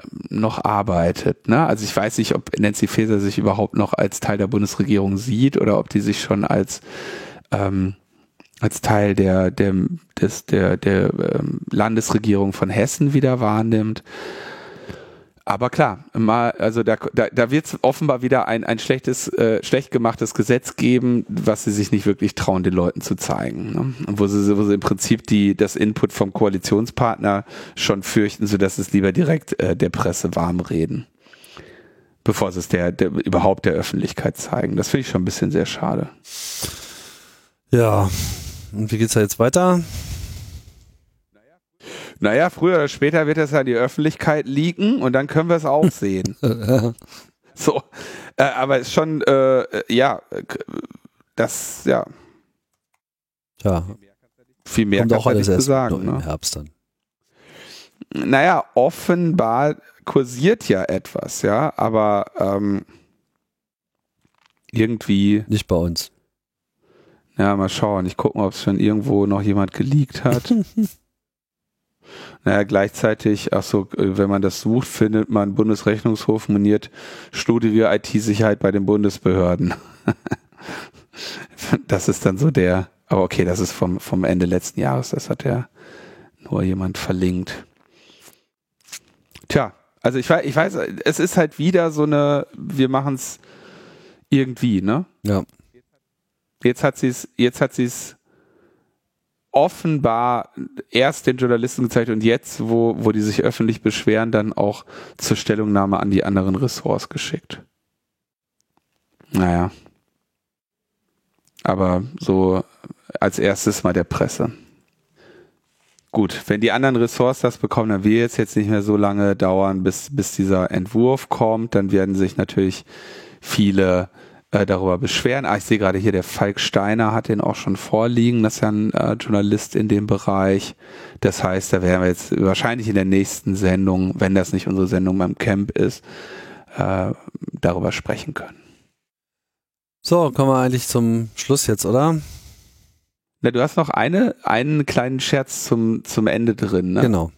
ähm, noch arbeitet. Ne? Also ich weiß nicht, ob Nancy Faeser sich überhaupt noch als Teil der Bundesregierung sieht oder ob die sich schon als ähm, als Teil der, der, des, der, der ähm, Landesregierung von Hessen wieder wahrnimmt. Aber klar, mal, also da, da, da wird es offenbar wieder ein, ein schlechtes, äh, schlecht gemachtes Gesetz geben, was sie sich nicht wirklich trauen, den Leuten zu zeigen. Ne? Wo sie, wo sie im Prinzip die, das Input vom Koalitionspartner schon fürchten, sodass es lieber direkt äh, der Presse warm reden. Bevor sie es der, der überhaupt der Öffentlichkeit zeigen. Das finde ich schon ein bisschen sehr schade. Ja, und wie geht's da jetzt weiter? Naja, früher oder später wird das an die Öffentlichkeit liegen und dann können wir es auch sehen. so, äh, aber ist schon, äh, ja, das, ja. Tja. Viel mehr Kommt auch alles nicht zu sagen. Ne? Im Herbst dann. Naja, offenbar kursiert ja etwas, ja, aber ähm, irgendwie. Nicht bei uns. Ja, mal schauen. Ich gucke mal, ob es schon irgendwo noch jemand geleakt hat. Naja, gleichzeitig, ach so, wenn man das sucht, findet man Bundesrechnungshof moniert Studie IT-Sicherheit bei den Bundesbehörden. das ist dann so der, aber okay, das ist vom, vom Ende letzten Jahres, das hat ja nur jemand verlinkt. Tja, also ich weiß, ich weiß, es ist halt wieder so eine, wir machen es irgendwie, ne? Ja. Jetzt hat sie es, jetzt hat sie es offenbar erst den Journalisten gezeigt und jetzt, wo, wo die sich öffentlich beschweren, dann auch zur Stellungnahme an die anderen Ressorts geschickt. Naja. Aber so als erstes mal der Presse. Gut, wenn die anderen Ressorts das bekommen, dann will es jetzt nicht mehr so lange dauern, bis, bis dieser Entwurf kommt. Dann werden sich natürlich viele äh, darüber beschweren. Ah, ich sehe gerade hier, der Falk Steiner hat den auch schon vorliegen. Das ist ja ein äh, Journalist in dem Bereich. Das heißt, da werden wir jetzt wahrscheinlich in der nächsten Sendung, wenn das nicht unsere Sendung beim Camp ist, äh, darüber sprechen können. So, kommen wir eigentlich zum Schluss jetzt, oder? Na, du hast noch eine, einen kleinen Scherz zum, zum Ende drin, ne? Genau.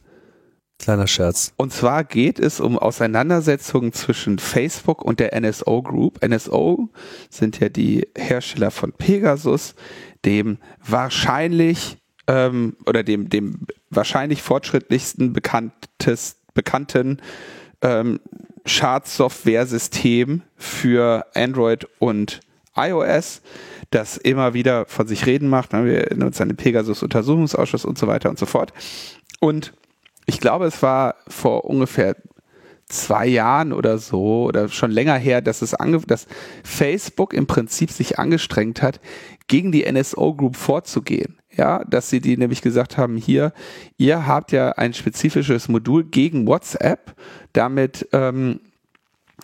Kleiner Scherz. Und zwar geht es um Auseinandersetzungen zwischen Facebook und der NSO Group. NSO sind ja die Hersteller von Pegasus, dem wahrscheinlich ähm, oder dem, dem wahrscheinlich fortschrittlichsten bekanntes, bekannten ähm, Schadsoftware-System für Android und iOS, das immer wieder von sich reden macht. Ne? Wir erinnern uns an den Pegasus-Untersuchungsausschuss und so weiter und so fort. Und ich glaube, es war vor ungefähr zwei Jahren oder so oder schon länger her, dass es ange dass Facebook im Prinzip sich angestrengt hat, gegen die NSO Group vorzugehen. Ja, dass sie die nämlich gesagt haben, hier, ihr habt ja ein spezifisches Modul gegen WhatsApp, damit ähm,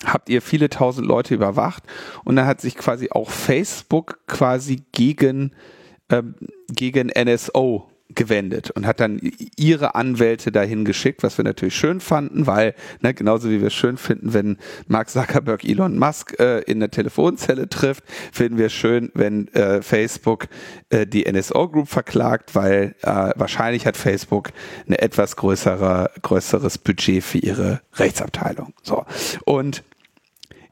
habt ihr viele tausend Leute überwacht und dann hat sich quasi auch Facebook quasi gegen ähm, gegen NSO gewendet und hat dann ihre Anwälte dahin geschickt, was wir natürlich schön fanden, weil, ne, genauso wie wir es schön finden, wenn Mark Zuckerberg Elon Musk äh, in der Telefonzelle trifft, finden wir schön, wenn äh, Facebook äh, die NSO Group verklagt, weil äh, wahrscheinlich hat Facebook eine etwas größere, größeres Budget für ihre Rechtsabteilung. So. Und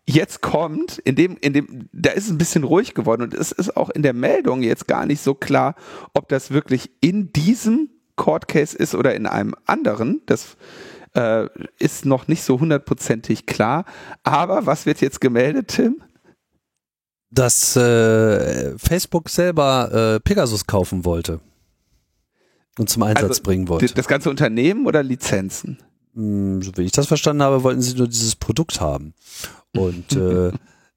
jetzt kommt, in dem, in dem, da ist es ein bisschen ruhig geworden und es ist auch in der Meldung jetzt gar nicht so klar, ob das wirklich in diesem Court Case ist oder in einem anderen. Das äh, ist noch nicht so hundertprozentig klar. Aber was wird jetzt gemeldet, Tim? Dass äh, Facebook selber äh, Pegasus kaufen wollte und zum Einsatz also, bringen wollte. Das ganze Unternehmen oder Lizenzen? Hm, so wie ich das verstanden habe, wollten sie nur dieses Produkt haben. Und äh,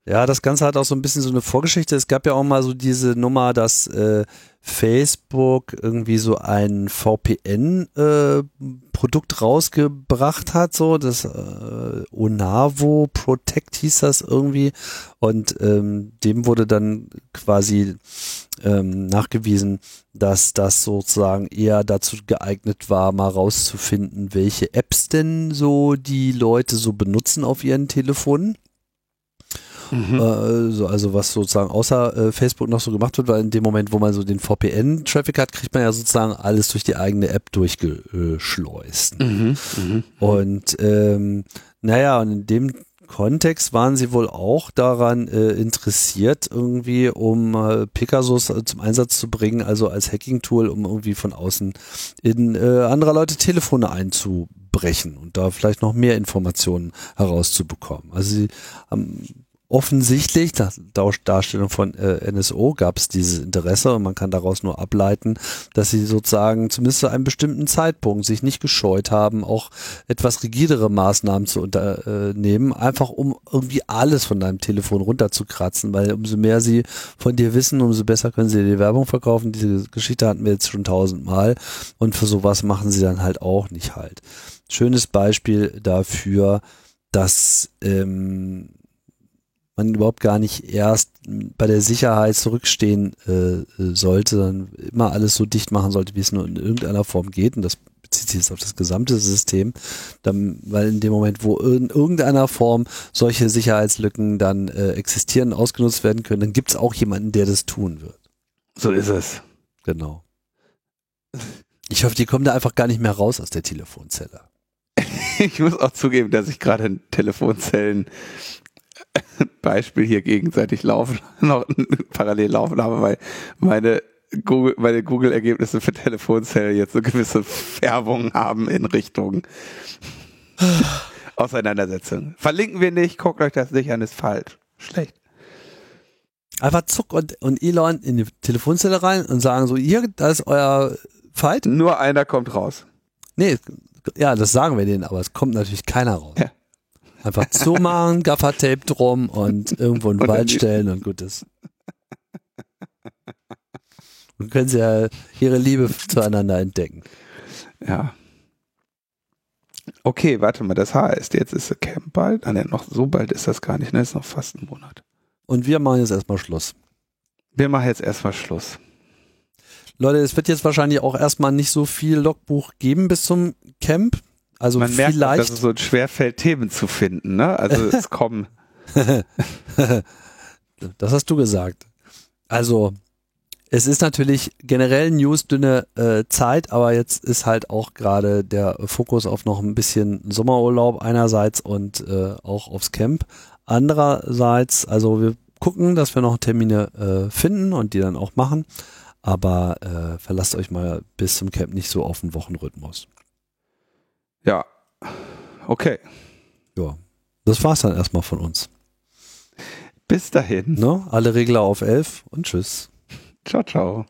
ja, das Ganze hat auch so ein bisschen so eine Vorgeschichte. Es gab ja auch mal so diese Nummer, dass äh, Facebook irgendwie so ein VPN-Produkt äh, rausgebracht hat, so das äh, Onavo Protect hieß das irgendwie. Und ähm, dem wurde dann quasi ähm, nachgewiesen, dass das sozusagen eher dazu geeignet war, mal rauszufinden, welche Apps denn so die Leute so benutzen auf ihren Telefonen. Mhm. Äh, also was sozusagen außer äh, Facebook noch so gemacht wird, weil in dem Moment, wo man so den VPN-Traffic hat, kriegt man ja sozusagen alles durch die eigene App durchgeschleust. Mhm. Mhm. Und ähm, naja, und in dem Kontext waren sie wohl auch daran äh, interessiert, irgendwie, um äh, Pegasus äh, zum Einsatz zu bringen, also als Hacking-Tool, um irgendwie von außen in äh, anderer Leute Telefone einzubrechen und da vielleicht noch mehr Informationen herauszubekommen. Also sie haben offensichtlich, nach Darstellung von äh, NSO, gab es dieses Interesse und man kann daraus nur ableiten, dass sie sozusagen zumindest zu einem bestimmten Zeitpunkt sich nicht gescheut haben, auch etwas rigidere Maßnahmen zu unternehmen, einfach um irgendwie alles von deinem Telefon runterzukratzen, weil umso mehr sie von dir wissen, umso besser können sie dir die Werbung verkaufen. Diese Geschichte hatten wir jetzt schon tausendmal und für sowas machen sie dann halt auch nicht halt. Schönes Beispiel dafür, dass ähm, man überhaupt gar nicht erst bei der Sicherheit zurückstehen äh, sollte, sondern immer alles so dicht machen sollte, wie es nur in irgendeiner Form geht. Und das bezieht sich jetzt auf das gesamte System, dann, weil in dem Moment, wo in irgendeiner Form solche Sicherheitslücken dann äh, existieren, ausgenutzt werden können, dann gibt es auch jemanden, der das tun wird. So ist es. Genau. Ich hoffe, die kommen da einfach gar nicht mehr raus aus der Telefonzelle. ich muss auch zugeben, dass ich gerade in Telefonzellen Beispiel hier gegenseitig laufen, noch parallel laufen habe, weil meine Google, meine Google-Ergebnisse für Telefonzellen jetzt so gewisse Färbungen haben in Richtung Auseinandersetzung. Verlinken wir nicht, guckt euch das nicht an, ist falsch. Schlecht. Einfach Zuck und, und Elon in die Telefonzelle rein und sagen so, hier, da ist euer Fight. Nur einer kommt raus. Nee, ja, das sagen wir denen, aber es kommt natürlich keiner raus. Ja. Einfach zumachen, Gaffertape drum und irgendwo in den Wald stellen und gut ist. Und können sie ja ihre Liebe zueinander entdecken. Ja. Okay, warte mal, das heißt, jetzt ist der Camp bald. Ah, ne, noch so bald ist das gar nicht, ne? Ist noch fast ein Monat. Und wir machen jetzt erstmal Schluss. Wir machen jetzt erstmal Schluss. Leute, es wird jetzt wahrscheinlich auch erstmal nicht so viel Logbuch geben bis zum Camp. Also Man vielleicht. Merkt, dass es so schwer fällt, Themen zu finden, ne? Also es kommen. das hast du gesagt. Also es ist natürlich generell News dünne äh, Zeit, aber jetzt ist halt auch gerade der Fokus auf noch ein bisschen Sommerurlaub einerseits und äh, auch aufs Camp. Andererseits, also wir gucken, dass wir noch Termine äh, finden und die dann auch machen, aber äh, verlasst euch mal bis zum Camp nicht so auf den Wochenrhythmus. Ja, okay. Ja, das war's dann erstmal von uns. Bis dahin. Ne? Alle Regler auf 11 und tschüss. Ciao, ciao.